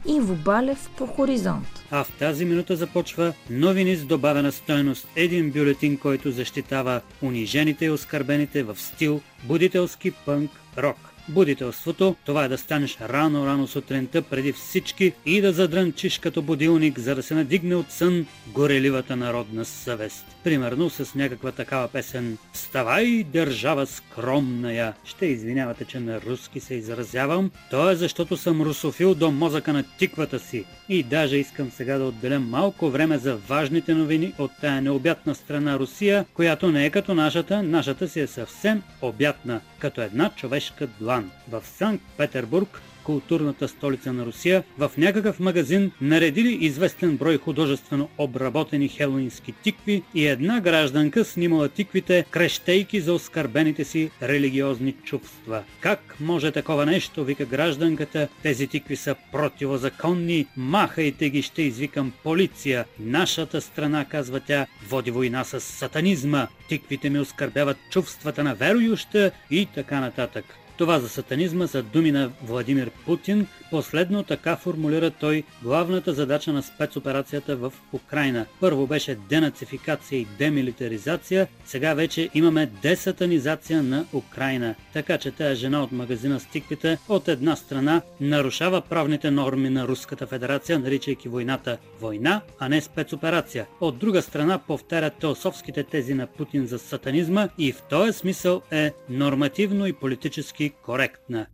Иво Балев по Хоризонт. А в тази минута започва новини с добавена стойност. Един бюлетин, който защитава унижените и оскърбените в стил будителски пънк рок. Будителството, това е да станеш рано-рано сутринта преди всички и да задрънчиш като будилник, за да се надигне от сън гореливата народна съвест. Примерно с някаква такава песен «Вставай, държава скромна я». Ще извинявате, че на руски се изразявам. То е защото съм русофил до мозъка на тиквата си. И даже искам сега да отделя малко време за важните новини от тая необятна страна Русия, която не е като нашата, нашата си е съвсем обятна, като една човешка длан Милан. В Санкт-Петербург културната столица на Русия, в някакъв магазин наредили известен брой художествено обработени хелоински тикви и една гражданка снимала тиквите, крещейки за оскърбените си религиозни чувства. Как може такова нещо, вика гражданката, тези тикви са противозаконни, махайте ги, ще извикам полиция. Нашата страна, казва тя, води война с сатанизма. Тиквите ми оскърбяват чувствата на верующа и така нататък. Това за сатанизма са думи на Владимир Путин. Последно така формулира той главната задача на спецоперацията в Украина. Първо беше денацификация и демилитаризация, сега вече имаме десатанизация на Украина. Така че тая жена от магазина с тиквите от една страна нарушава правните норми на Руската федерация, наричайки войната война, а не спецоперация. От друга страна повтаря теософските тези на Путин за сатанизма и в този смисъл е нормативно и политически коректна.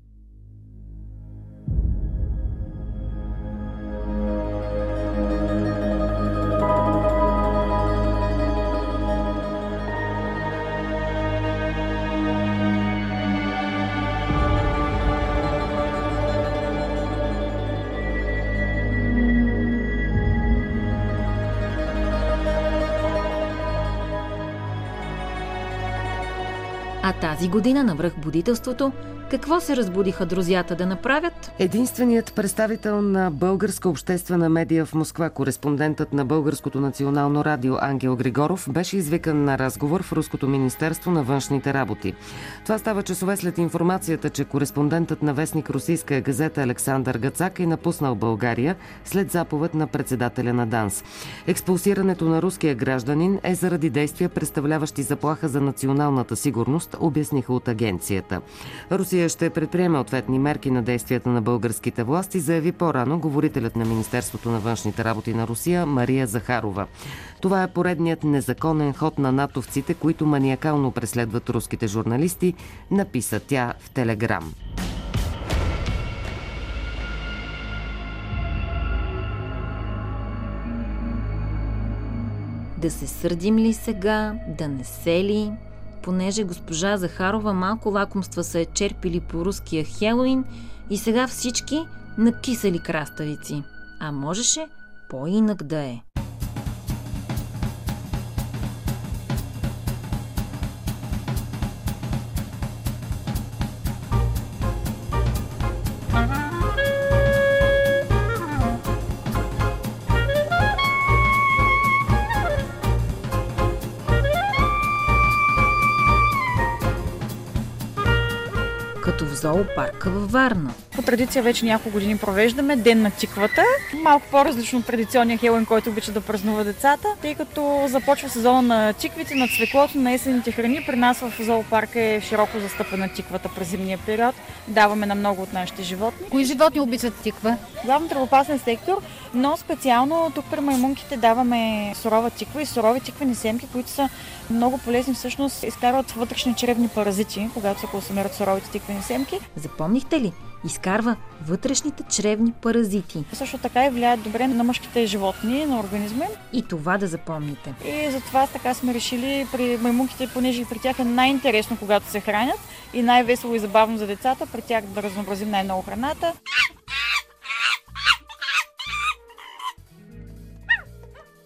А тази година на връхбудителството какво се разбудиха друзята да направят? Единственият представител на българска обществена медия в Москва, кореспондентът на Българското национално радио Ангел Григоров, беше извикан на разговор в Руското министерство на външните работи. Това става часове след информацията, че кореспондентът на вестник Русийска газета Александър Гацак е напуснал България след заповед на председателя на ДАНС. Експулсирането на руския гражданин е заради действия, представляващи заплаха за националната сигурност, обясниха от агенцията. Русия ще предприеме ответни мерки на действията на българските власти, заяви по-рано говорителят на Министерството на външните работи на Русия Мария Захарова. Това е поредният незаконен ход на натовците, които маниакално преследват руските журналисти, написа тя в Телеграм. Да се сърдим ли сега, да не се ли? Понеже госпожа Захарова малко лакомства са е черпили по руския Хелоин и сега всички накисали краставици. А можеше по-инак да е. Зоопарка във Варна. По традиция вече няколко години провеждаме Ден на тиквата. Малко по-различно от традиционния Хелен, който обича да празнува децата, тъй като започва сезона на тиквите, на цвеклото, на есените храни. При нас в зоопарка е широко застъпена тиквата през зимния период. Даваме на много от нашите животни. Кои животни обичат тиква? Главно здравопасен сектор, но специално тук при маймунките даваме сурова тиква и сурови тиквени семки, които са много полезни всъщност изкарват вътрешни чревни паразити, когато се консумират суровите тиквени семки. Запомнихте ли? изкарва вътрешните чревни паразити. Също така и влияят добре на мъжките животни, на организма И това да запомните. И затова така сме решили при маймунките, понеже при тях е най-интересно, когато се хранят и най-весело и забавно за децата, при тях да разнообразим най-много храната.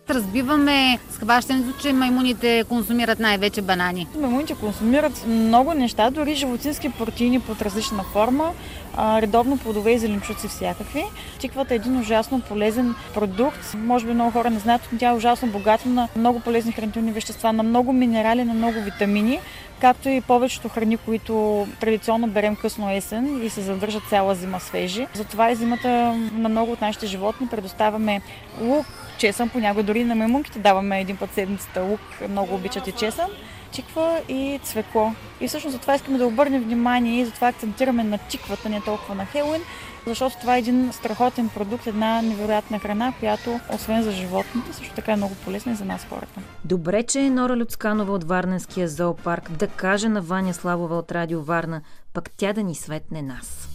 Разбиваме схващането, че маймуните консумират най-вече банани. Маймуните консумират много неща, дори животински протеини под различна форма, редовно плодове и зеленчуци всякакви. Тиквата е един ужасно полезен продукт. Може би много хора не знаят, но тя е ужасно богата на много полезни хранителни вещества, на много минерали, на много витамини, както и повечето храни, които традиционно берем късно есен и се задържат цяла зима свежи. Затова и зимата на много от нашите животни предоставяме лук, чесън, понякога дори на маймунките даваме един път седмицата лук, много обичат и чесън, чиква и цвекло. И всъщност затова искаме да обърнем внимание и затова акцентираме на чиквата, не толкова на Хелуин, защото това е един страхотен продукт, една невероятна храна, която освен за животните, също така е много полезна и за нас хората. Добре, че е Нора Люцканова от Варненския зоопарк да каже на Ваня Славова от Радио Варна, пък тя да ни светне нас.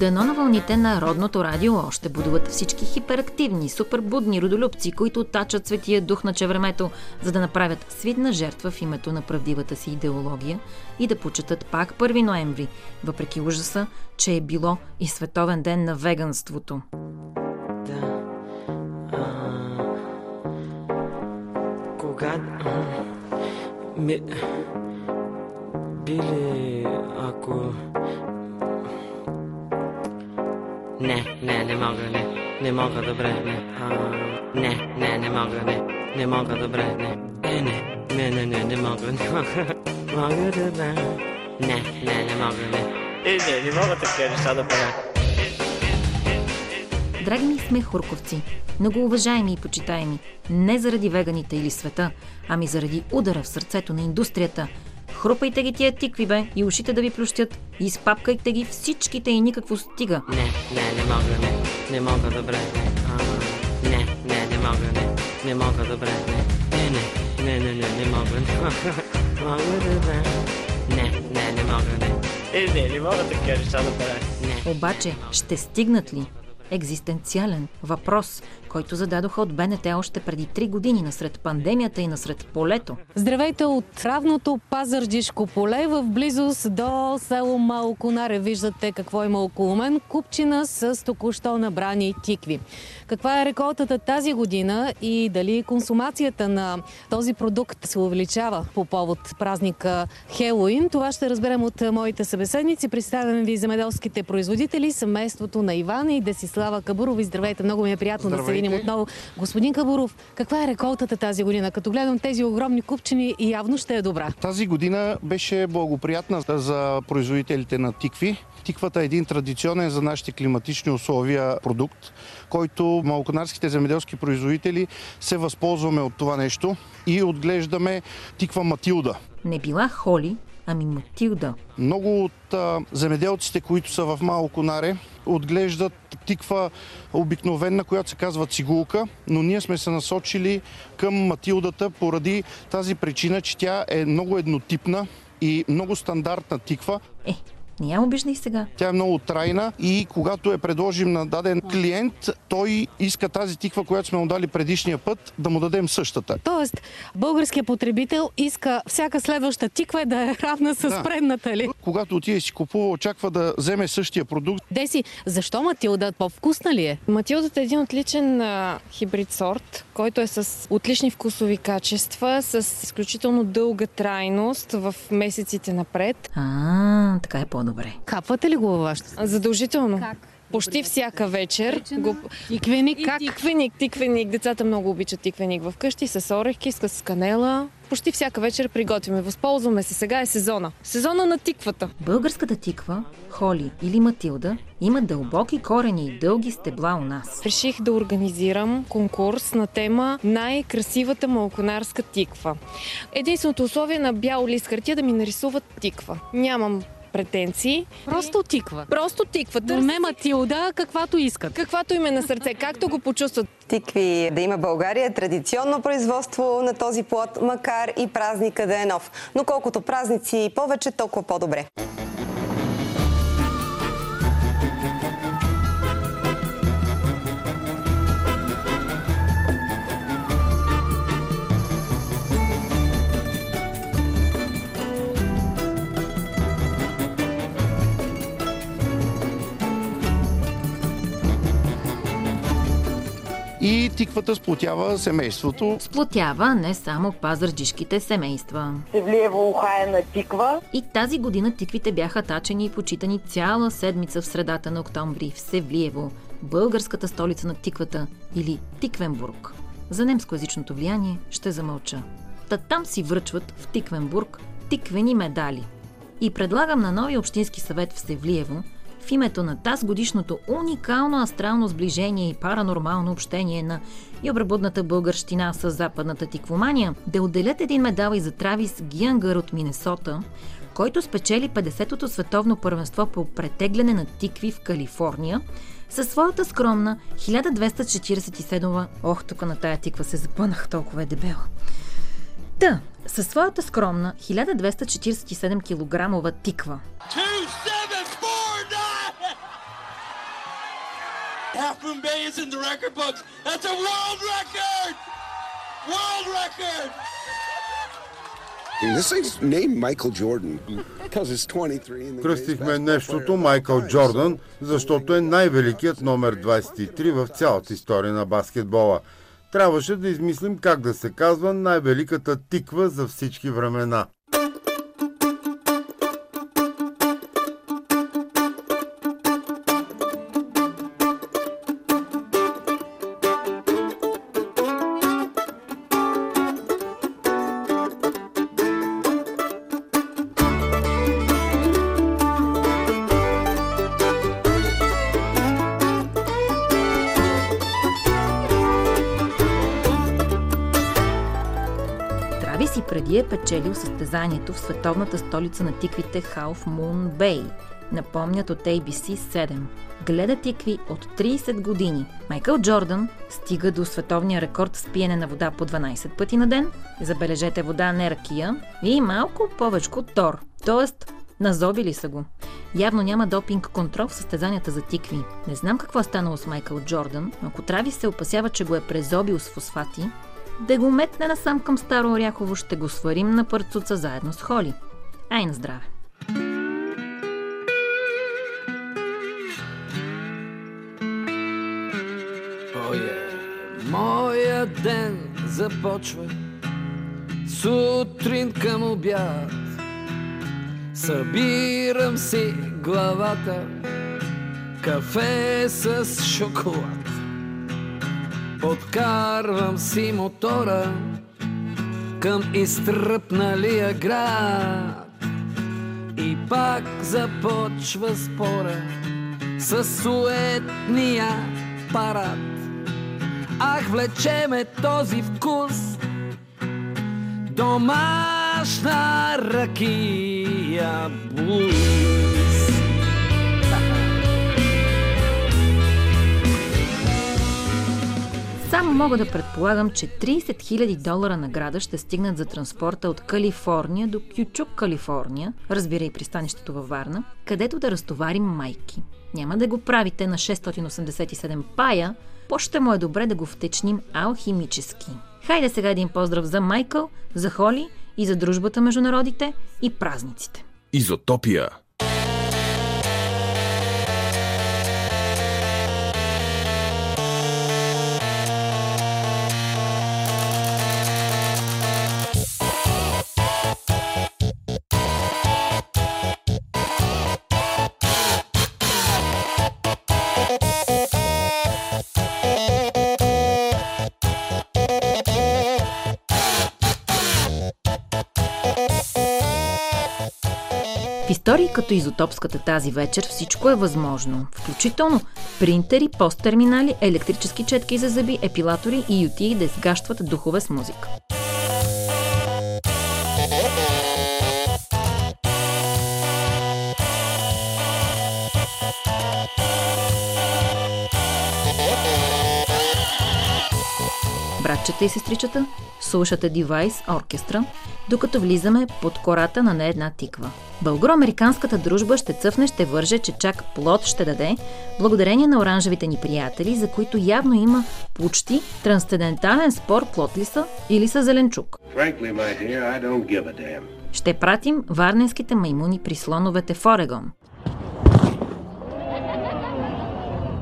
Дано на вълните на Родното радио още будуват всички хиперактивни, супербудни родолюбци, които тачат светия дух на чевремето, за да направят свидна жертва в името на правдивата си идеология и да почетат пак 1 ноември, въпреки ужаса, че е било и световен ден на веганството. Кога... Ми... Били, ако... Не, не, не мога, не. Не мога, добре, не. А, не, не, не мога, не. Не мога, добре, не. Е, не. Не, не, не, не мога, не мога. Мога, добре. Не, не, не мога, не. Е, не, не мога така неща да правя. Драги ми сме хурковци, много уважаеми и почитаеми, не заради веганите или света, ами заради удара в сърцето на индустрията. Хрупайте ги тия тикви, бе, и ушите да ви плющят, изпапкайте ги всичките и никакво стига. Не, не, не мога, не. Не мога, добре, не. А, не, не, не мога, не. Не мога, добре, не. Е, не, не, не, не, не мога, не (laughs) мога. Добре. Не, не, не мога, не. Е, не, не мога така неща да правя. Не. Обаче, ще стигнат ли? Екзистенциален въпрос, който зададоха от БНТ още преди три години насред пандемията и насред полето. Здравейте от равното Пазарджишко поле в близост до село Малконаре. Виждате какво има около мен. Купчина с току-що набрани тикви. Каква е реколтата тази година и дали консумацията на този продукт се увеличава по повод празника Хелоин? Това ще разберем от моите събеседници. Представям ви земеделските производители, семейството на Иван и Десислава Кабурови. Здравейте, много ми е приятно да се видим отново. Господин Кабуров, каква е реколтата тази година? Като гледам тези огромни купчини, явно ще е добра. Тази година беше благоприятна за производителите на тикви. Тиквата е един традиционен за нашите климатични условия продукт, който малконарските земеделски производители се възползваме от това нещо и отглеждаме тиква Матилда. Не била Холи, ами Матилда. Много от а, земеделците, които са в Малко Наре, отглеждат тиква обикновена, която се казва цигулка, но ние сме се насочили към Матилдата поради тази причина, че тя е много еднотипна и много стандартна тиква. Е, не я обиждай сега. Тя е много трайна и когато я предложим на даден клиент, той иска тази тиква, която сме му дали предишния път, да му дадем същата. Тоест, българският потребител иска всяка следваща тиква да е равна с Да. предната ли? Когато отиде си купува, очаква да вземе същия продукт. Деси, защо Матилда? По-вкусна ли е? Матилдата е един отличен а, хибрид сорт, който е с отлични вкусови качества, с изключително дълга трайност в месеците напред. А, така е по-добре. Капвате ли го във вашата? Задължително. Как? Почти всяка вечер. Го... Тиквеник как? Тиквеник, тиквеник. Децата много обичат тиквеник вкъщи с орехи, с канела. Почти всяка вечер приготвяме. Възползваме се. Сега е сезона. Сезона на тиквата. Българската тиква, Холи или Матилда има дълбоки корени и дълги стебла у нас. Реших да организирам конкурс на тема Най-красивата малконарска тиква. Единственото условие на бял лист хартия да ми нарисуват тиква. Нямам претенции. Просто тиква. Просто тиква. Но не Матилда, каквато искат. Каквато им е на сърце, както го почувстват. Тикви да има България е традиционно производство на този плод, макар и празника да е нов. Но колкото празници повече, толкова по-добре. И тиквата сплотява семейството. Сплотява не само пазарджишките семейства. Севлиево ухая на тиква. И тази година тиквите бяха тачени и почитани цяла седмица в средата на октомври в Севлиево, българската столица на тиквата или Тиквенбург. За немскоязичното влияние ще замълча. Та там си връчват в Тиквенбург тиквени медали. И предлагам на новия общински съвет в Севлиево в името на тази годишното уникално астрално сближение и паранормално общение на юбребудната българщина с западната тиквомания, да отделят един медал и за Травис Гиангър от Минесота, който спечели 50-то световно първенство по претегляне на тикви в Калифорния, със своята скромна 1247 Ох, тук на тая тиква се запънах, толкова е дебела. Та, със своята скромна 1247 кг тиква, Half Moon Bay is in the record books. That's a world record! World record! This thing's named Michael Jordan because it's 23 in the Кръстихме нещото Майкъл Джордан, защото е най-великият номер 23 в цялата история на баскетбола. Трябваше да измислим как да се казва най-великата тиква за всички времена. Състезанието в световната столица на тиквите Half Moon Bay. Напомнят от ABC 7. Гледа тикви от 30 години. Майкъл Джордан стига до световния рекорд с пиене на вода по 12 пъти на ден. Забележете вода не ракия и малко повече тор. Тоест, назобили са го. Явно няма допинг контрол в състезанията за тикви. Не знам какво е станало с Майкъл Джордан, но ако Трави се опасява, че го е презобил с фосфати, да го метне насам към Старо Оряхово, ще го сварим на парцуца заедно с Холи. Ай на здраве! Е, моя ден започва сутрин към обяд. Събирам си главата, кафе с шоколад. Подкарвам си мотора към изтръпналия град. И пак започва спора с суетния парад. Ах, влечеме този вкус Домашна ракия блуз Само мога да предполагам, че 30 000 долара награда ще стигнат за транспорта от Калифорния до Кючук, Калифорния, разбира и пристанището във Варна, където да разтоварим майки. Няма да го правите на 687 пая, по-ще му е добре да го втечним алхимически. Хайде сега един поздрав за Майкъл, за Холи и за дружбата между народите и празниците. Изотопия. Истории като изотопската тази вечер всичко е възможно, включително принтери, посттерминали, електрически четки за зъби, епилатори и ютии да изгащват духове с музика. Братчета и сестричета, слушате Device Оркестра, докато влизаме под кората на не една тиква. Българо-американската дружба ще цъфне, ще върже, че чак плод ще даде, благодарение на оранжевите ни приятели, за които явно има почти трансцендентален спор плод ли са или са зеленчук. Frankly. Ще пратим варненските маймуни при слоновете в Орегон.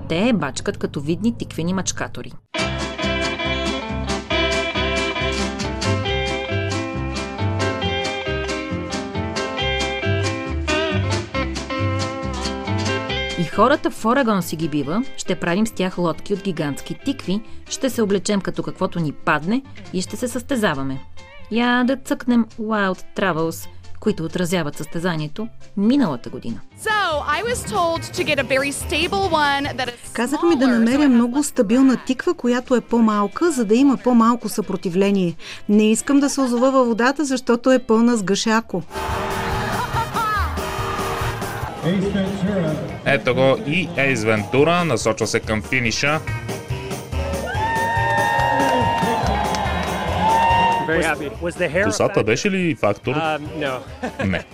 Те бачкат като видни тиквени мачкатори. И хората в Орегон си ги бива, ще правим с тях лодки от гигантски тикви, ще се облечем като каквото ни падне и ще се състезаваме. Я да цъкнем Wild Travels, които отразяват състезанието миналата година. Казах ми да намеря много стабилна тиква, която е по-малка, за да има по-малко съпротивление. Не искам да се озова във водата, защото е пълна с гашако. Ето го и Ейс Вентура, насочва се към финиша. Косата беше ли фактор? (laughs) Не.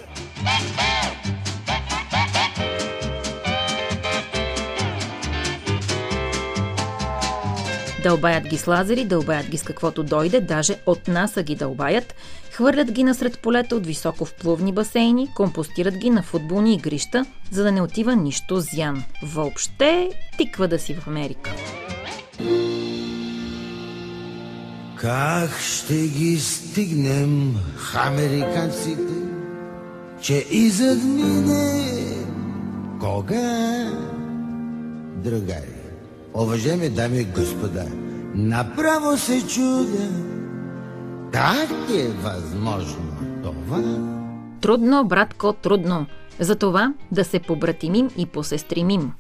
Дълбаят ги с лазери, дълбаят ги с каквото дойде, даже от НАСА ги дълбаят, хвърлят ги насред полета от високо вплувни басейни, компостират ги на футболни игрища, за да не отива нищо зян. Въобще, тиква да си в Америка. Как ще ги стигнем, американците, че и задмине кога, другари? Уважаеми дами и господа, направо се чудя, как е възможно това? Трудно, братко, трудно. Затова да се побратимим и посестримим.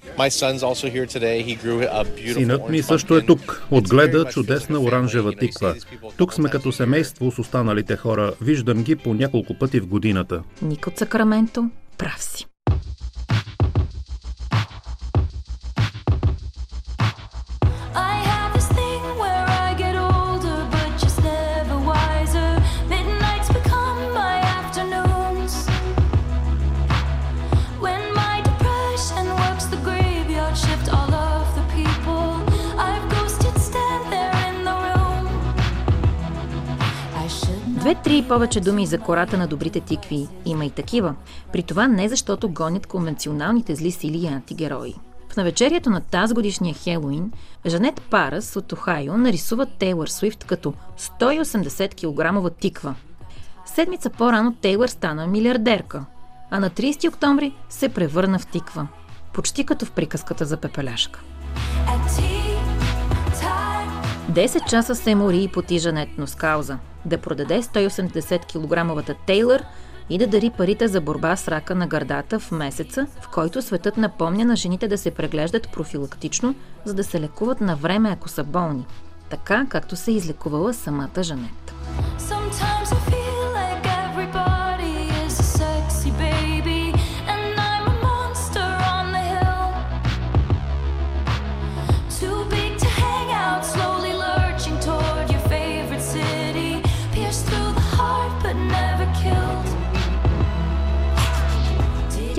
Синът ми също е тук. Отгледа чудесна оранжева тиква. Тук сме като семейство с останалите хора. Виждам ги по няколко пъти в годината. Ник от Сакраменто, прав си. Две-три и повече думи за кората на добрите тикви. Има и такива. При това не защото гонят конвенционалните зли сили и антигерои. В навечерието на тази годишния Хелоуин, Жанет Парас от Охайо нарисува Тейлър Суифт като 180 кг тиква. Седмица по-рано Тейлър стана милиардерка, а на 30 октомври се превърна в тиква. Почти като в приказката за пепеляшка. 10 часа се мори и поти Жанет, но с кауза – да продаде 180 кг Тейлър и да дари парите за борба с рака на гърдата в месеца, в който светът напомня на жените да се преглеждат профилактично, за да се лекуват на време, ако са болни, така както се излекувала самата Жанет. Sometimes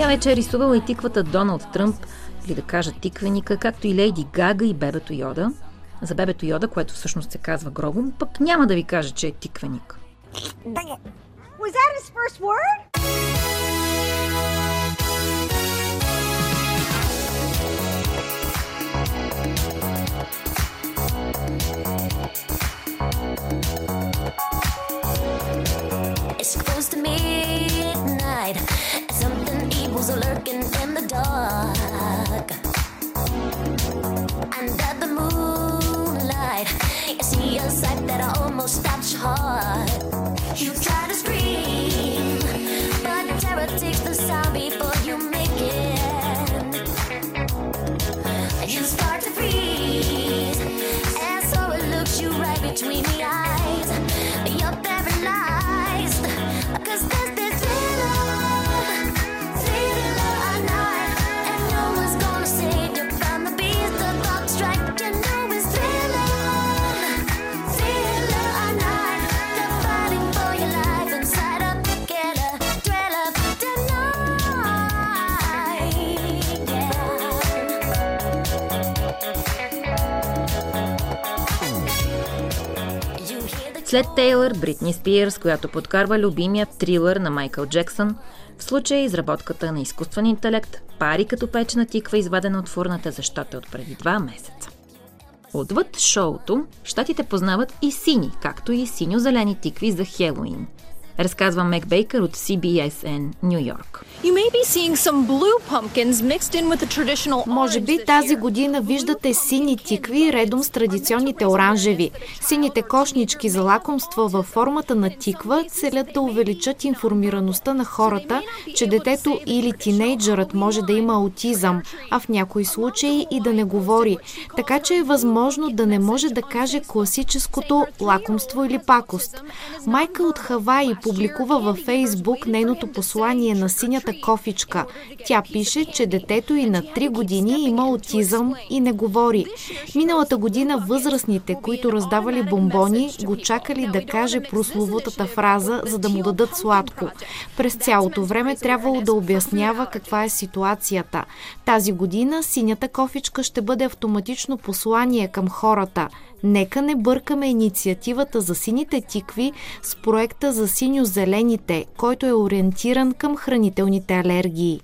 Тя вече е рисувала и тиквата Доналд Тръмп, или да кажа тиквеника, както и Лейди Гага и бебето Йода. За бебето Йода, което всъщност се казва Грогом, пък няма да ви кажа, че е тиквеник. Was that his first word? It's close to midnight. Are lurking in the dark. Under the moonlight, you see a sight that almost stops your heart. You След Тейлър, Бритни Спирс, която подкарва любимия трилър на Майкъл Джексън, в случая изработката на изкуствен интелект, пари като печена тиква, извадена от фурната, защото е от преди два месеца. Отвъд шоуто, щатите познават и сини, както и синьо-зелени тикви за Хелоуин – разказва Мек Бейкър от CBSN Нью Йорк. Може би тази година виждате сини тикви редом с традиционните оранжеви. Сините кошнички за лакомства във формата на тиква целят да увеличат информираността на хората, че детето или тинейджърът може да има аутизъм, а в някои случаи и да не говори. Така че е възможно да не може да каже класическото лакомство или пакост. Майка от Хаваи публикува във Фейсбук нейното послание на синята кофичка. Тя пише, че детето и на 3 години има аутизъм и не говори. Миналата година възрастните, които раздавали бомбони, го чакали да каже прословутата фраза, за да му дадат сладко. През цялото време трябвало да обяснява каква е ситуацията. Тази година синята кофичка ще бъде автоматично послание към хората – Нека не бъркаме инициативата за сините тикви с проекта за синьо-зелените, който е ориентиран към хранителните алергии.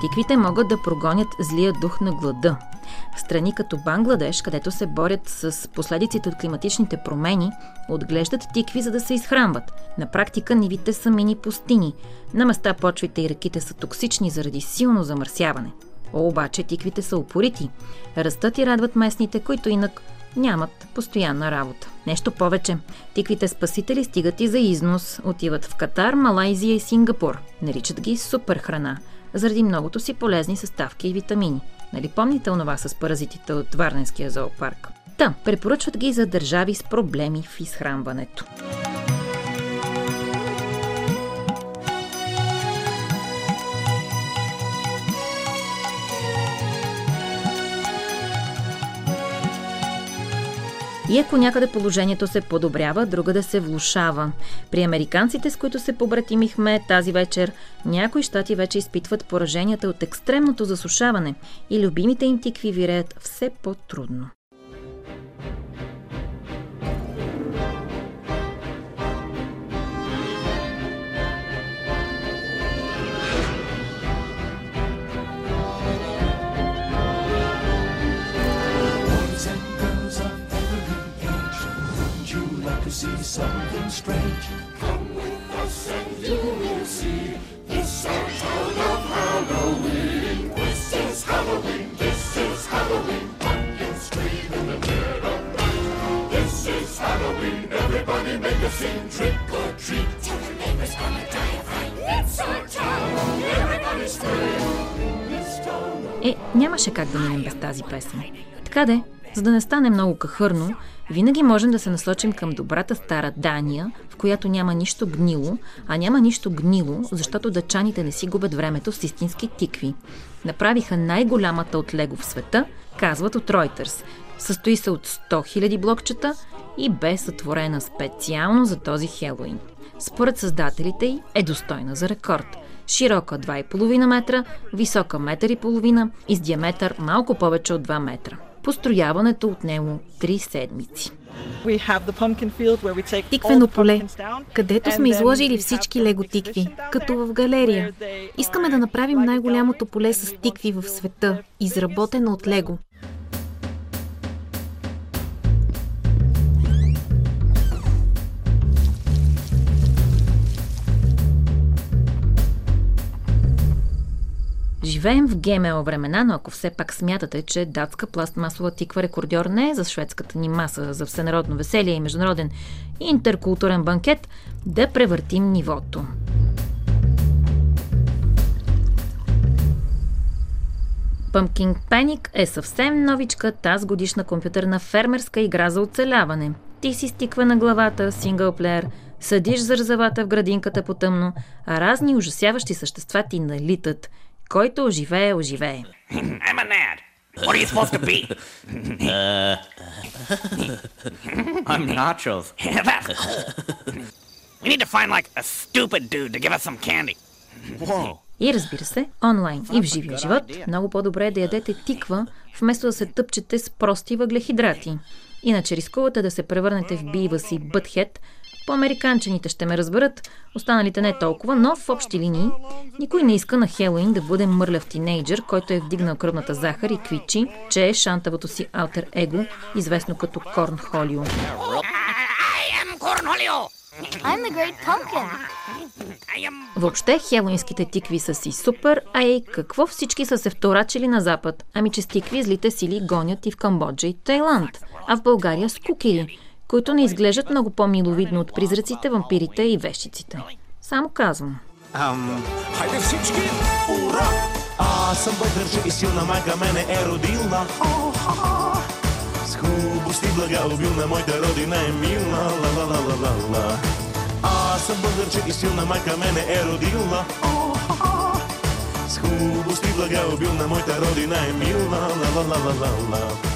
Тиквите могат да прогонят злия дух на глада. Страни като Бангладеш, където се борят с последиците от климатичните промени, отглеждат тикви, за да се изхранват. На практика нивите са мини пустини. На места почвите и реките са токсични заради силно замърсяване. О, обаче тиквите са упорити. Растат и радват местните, които инак нямат постоянна работа. Нещо повече. Тиквите спасители стигат и за износ. Отиват в Катар, Малайзия и Сингапур. Наричат ги супер храна – заради многото си полезни съставки и витамини. Нали помните онова с паразитите от Варненския зоопарк? Та, препоръчват ги за държави с проблеми в изхранването. И ако някъде положението се подобрява, друга да се влушава. При американците, с които се побратимихме тази вечер, някои щати вече изпитват пораженията от екстремното засушаване и любимите им тикви виреят все по-трудно. See something strange. Come with us and you will see. This our town of Halloween. This is Halloween. This is Halloween. Pumpkins scream in the dead of night. This is Halloween. Everybody make a scene. Trick or treat. Tell the neighbors gonna die of fright. It's our town. Everybody scream. Е, нямаше как да минем без тази песен. Така де, за да не стане много кахърно, винаги можем да се насочим към добрата стара Дания, в която няма нищо гнило, а няма нищо гнило, защото дъчаните не си губят времето с истински тикви. Направиха най-голямата от лего в света, казват от Reuters. Състои се от 100 000 блокчета и бе сътворена специално за този Хелоин. Според създателите й е достойна за рекорд – широка 2,5 метра, висока метър и половина и с диаметър малко повече от 2 метра. Построяването от него 3 седмици. Тиквено поле, където сме изложили всички лего тикви, като в галерия. Искаме да направим най-голямото поле с тикви в света, изработено от лего. Живеем в ГМО времена, но ако все пак смятате, че датска пластмасова тиква рекордьор не е за шведската ни маса за всенародно веселие и международен интеркултурен банкет, да превъртим нивото. Pumpkin Panic е съвсем новичка тази годишна компютърна фермерска игра за оцеляване. Ти си стиква на главата, синглплеер, съдиш зарзавата в градинката по тъмно, а разни ужасяващи същества ти налитат – който оживее, оживее. (laughs) I'm a Nad. What are you supposed to be? (laughs) Uh, (laughs) I'm nachos. we need to find like a stupid dude to give us some candy. Whoa. И разбира се, онлайн и в живия живот, много по-добре е да ядете тиква, вместо да се тъпчете с прости въглехидрати. Иначе рискувате да се превърнете в бива си бътхет, по-американчените ще ме разберат, останалите не толкова, но в общи линии никой не иска на Хелоин да бъде мърляв тинейджър, който е вдигнал кръвната захар и квичи, че е шантавото си алтер его, известно като Корн Холио. Въобще, хелоинските тикви са си супер, а ей, какво всички са се вторачили на запад? Ами, че с тикви злите сили гонят и в Камбоджа и Тайланд, а в България с кукири които не изглеждат много по-миловидно от призраците, вампирите и вещиците. Само казвам. Ам... Хайде всички! Ура! Аз съм бъдърче и силна майка мене е родила. С хубост и блага обилна моята родина е мила. Ла, ла, ла, ла, ла, ла. Аз съм бъдърче и силна майка мене е родила. С хубост и блага обилна моята родина е мила. Ла, ла, ла, ла, ла, ла.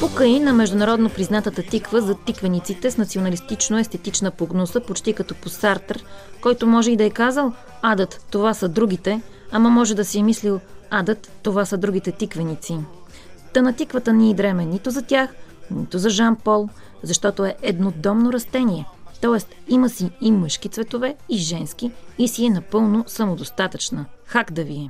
Пука и на международно признатата тиква за тиквениците с националистично-естетична погнуса, почти като по Сартър, който може и да е казал «Адът, това са другите», ама може да си е мислил «Адът, това са другите тиквеници». Та на тиквата ни и дреме нито за тях, нито за Жан Пол, защото е еднодомно растение. Тоест има си и мъжки цветове, и женски, и си е напълно самодостатъчна. Хак да ви е!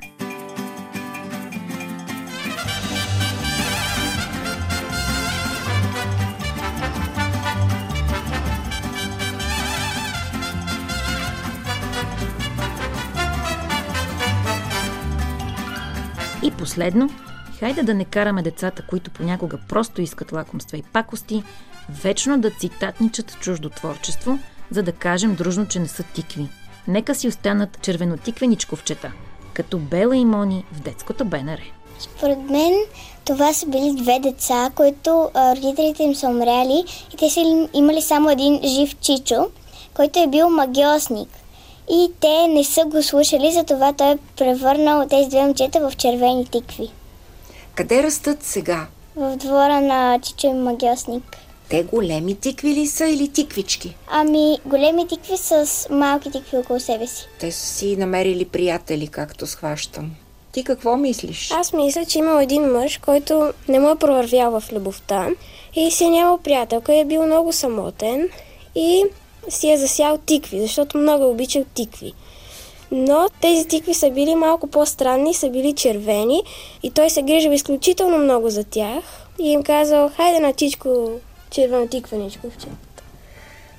И последно, хайде да не караме децата, които понякога просто искат лакомства и пакости, вечно да цитатничат чуждо творчество, за да кажем дружно, че не са тикви. Нека си останат червенотиквеничковчета, като Бела и Мони в детското БНР. Според мен това са били две деца, които родителите им са умряли и те са имали само един жив чичо, който е бил магиосник. И те не са го слушали, затова той е превърнал тези две момчета в червени тикви. Къде растат сега? В двора на Чичо и магиосник. Те големи тикви ли са или тиквички? Ами, големи тикви с малки тикви около себе си. Те са си намерили приятели, както схващам. Ти какво мислиш? Аз мисля, че имал един мъж, който не му е провървял в любовта и си е нямал приятелка и е бил много самотен и си е засял тикви, защото много е обичал тикви. Но тези тикви са били малко по-странни, са били червени и той се грижил изключително много за тях и им казал, хайде на тичко червено тиквеничковче.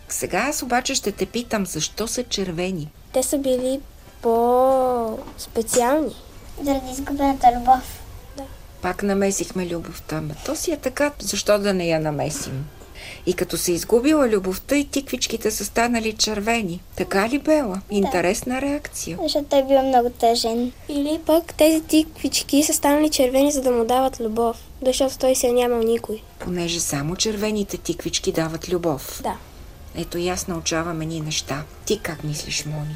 Сега аз обаче ще те питам, защо са червени? Те са били по-специални. Заради изгубената любов. Да. Пак намесихме любовта. Ма то си е така, защо да не я намесим? И като се изгубила любовта и тиквичките са станали червени. Така ли, Бела? Интересна да. реакция. Защото той бил много тъжен. Или пък тези тиквички са станали червени, за да му дават любов. Защото той се е нямал никой. Понеже само червените тиквички дават любов. Да. Ето и аз научаваме ни неща. Ти как мислиш, Мони?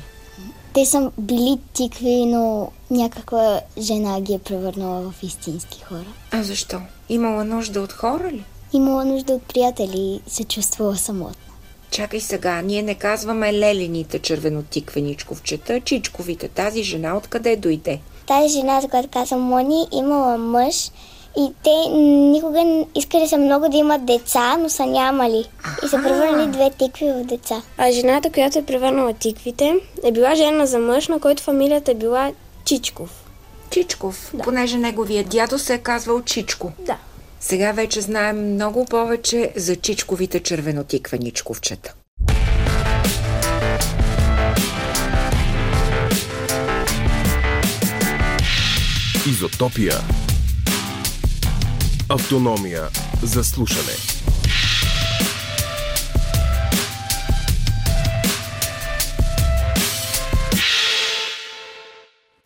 Те са били тикви, но някаква жена ги е превърнала в истински хора. А защо? Имала нужда от хора ли? Имала нужда от приятели и се чувствала самотна. Чакай сега, ние не казваме лелените червенотиквеничковчета, чичковите. Тази жена откъде дойде? Тази жена, за която казвам Мони, имала мъж и те никога искали са много да имат деца, но са нямали. И са превърнали две тикви в деца. А жената, която е превърнала тиквите, е била жена за мъж, на който фамилията е била Чичков. Чичков, да. понеже неговия дядо се е казвал Чичко. Да. Сега вече знаем много повече за чичковите червенотиквеничковчета. Изотопия. Автономия за слушане.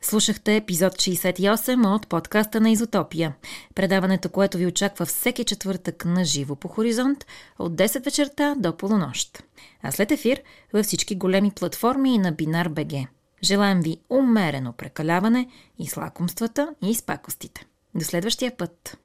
Слушахте епизод 68 от подкаста на Изотопия. Предаването, което ви очаква всеки четвъртък на живо по хоризонт от 10 вечерта до полунощ. А след ефир във всички големи платформи и на Бинар БГ. Желаем ви умерено прекаляване и с лакомствата и с пакостите. До следващия път!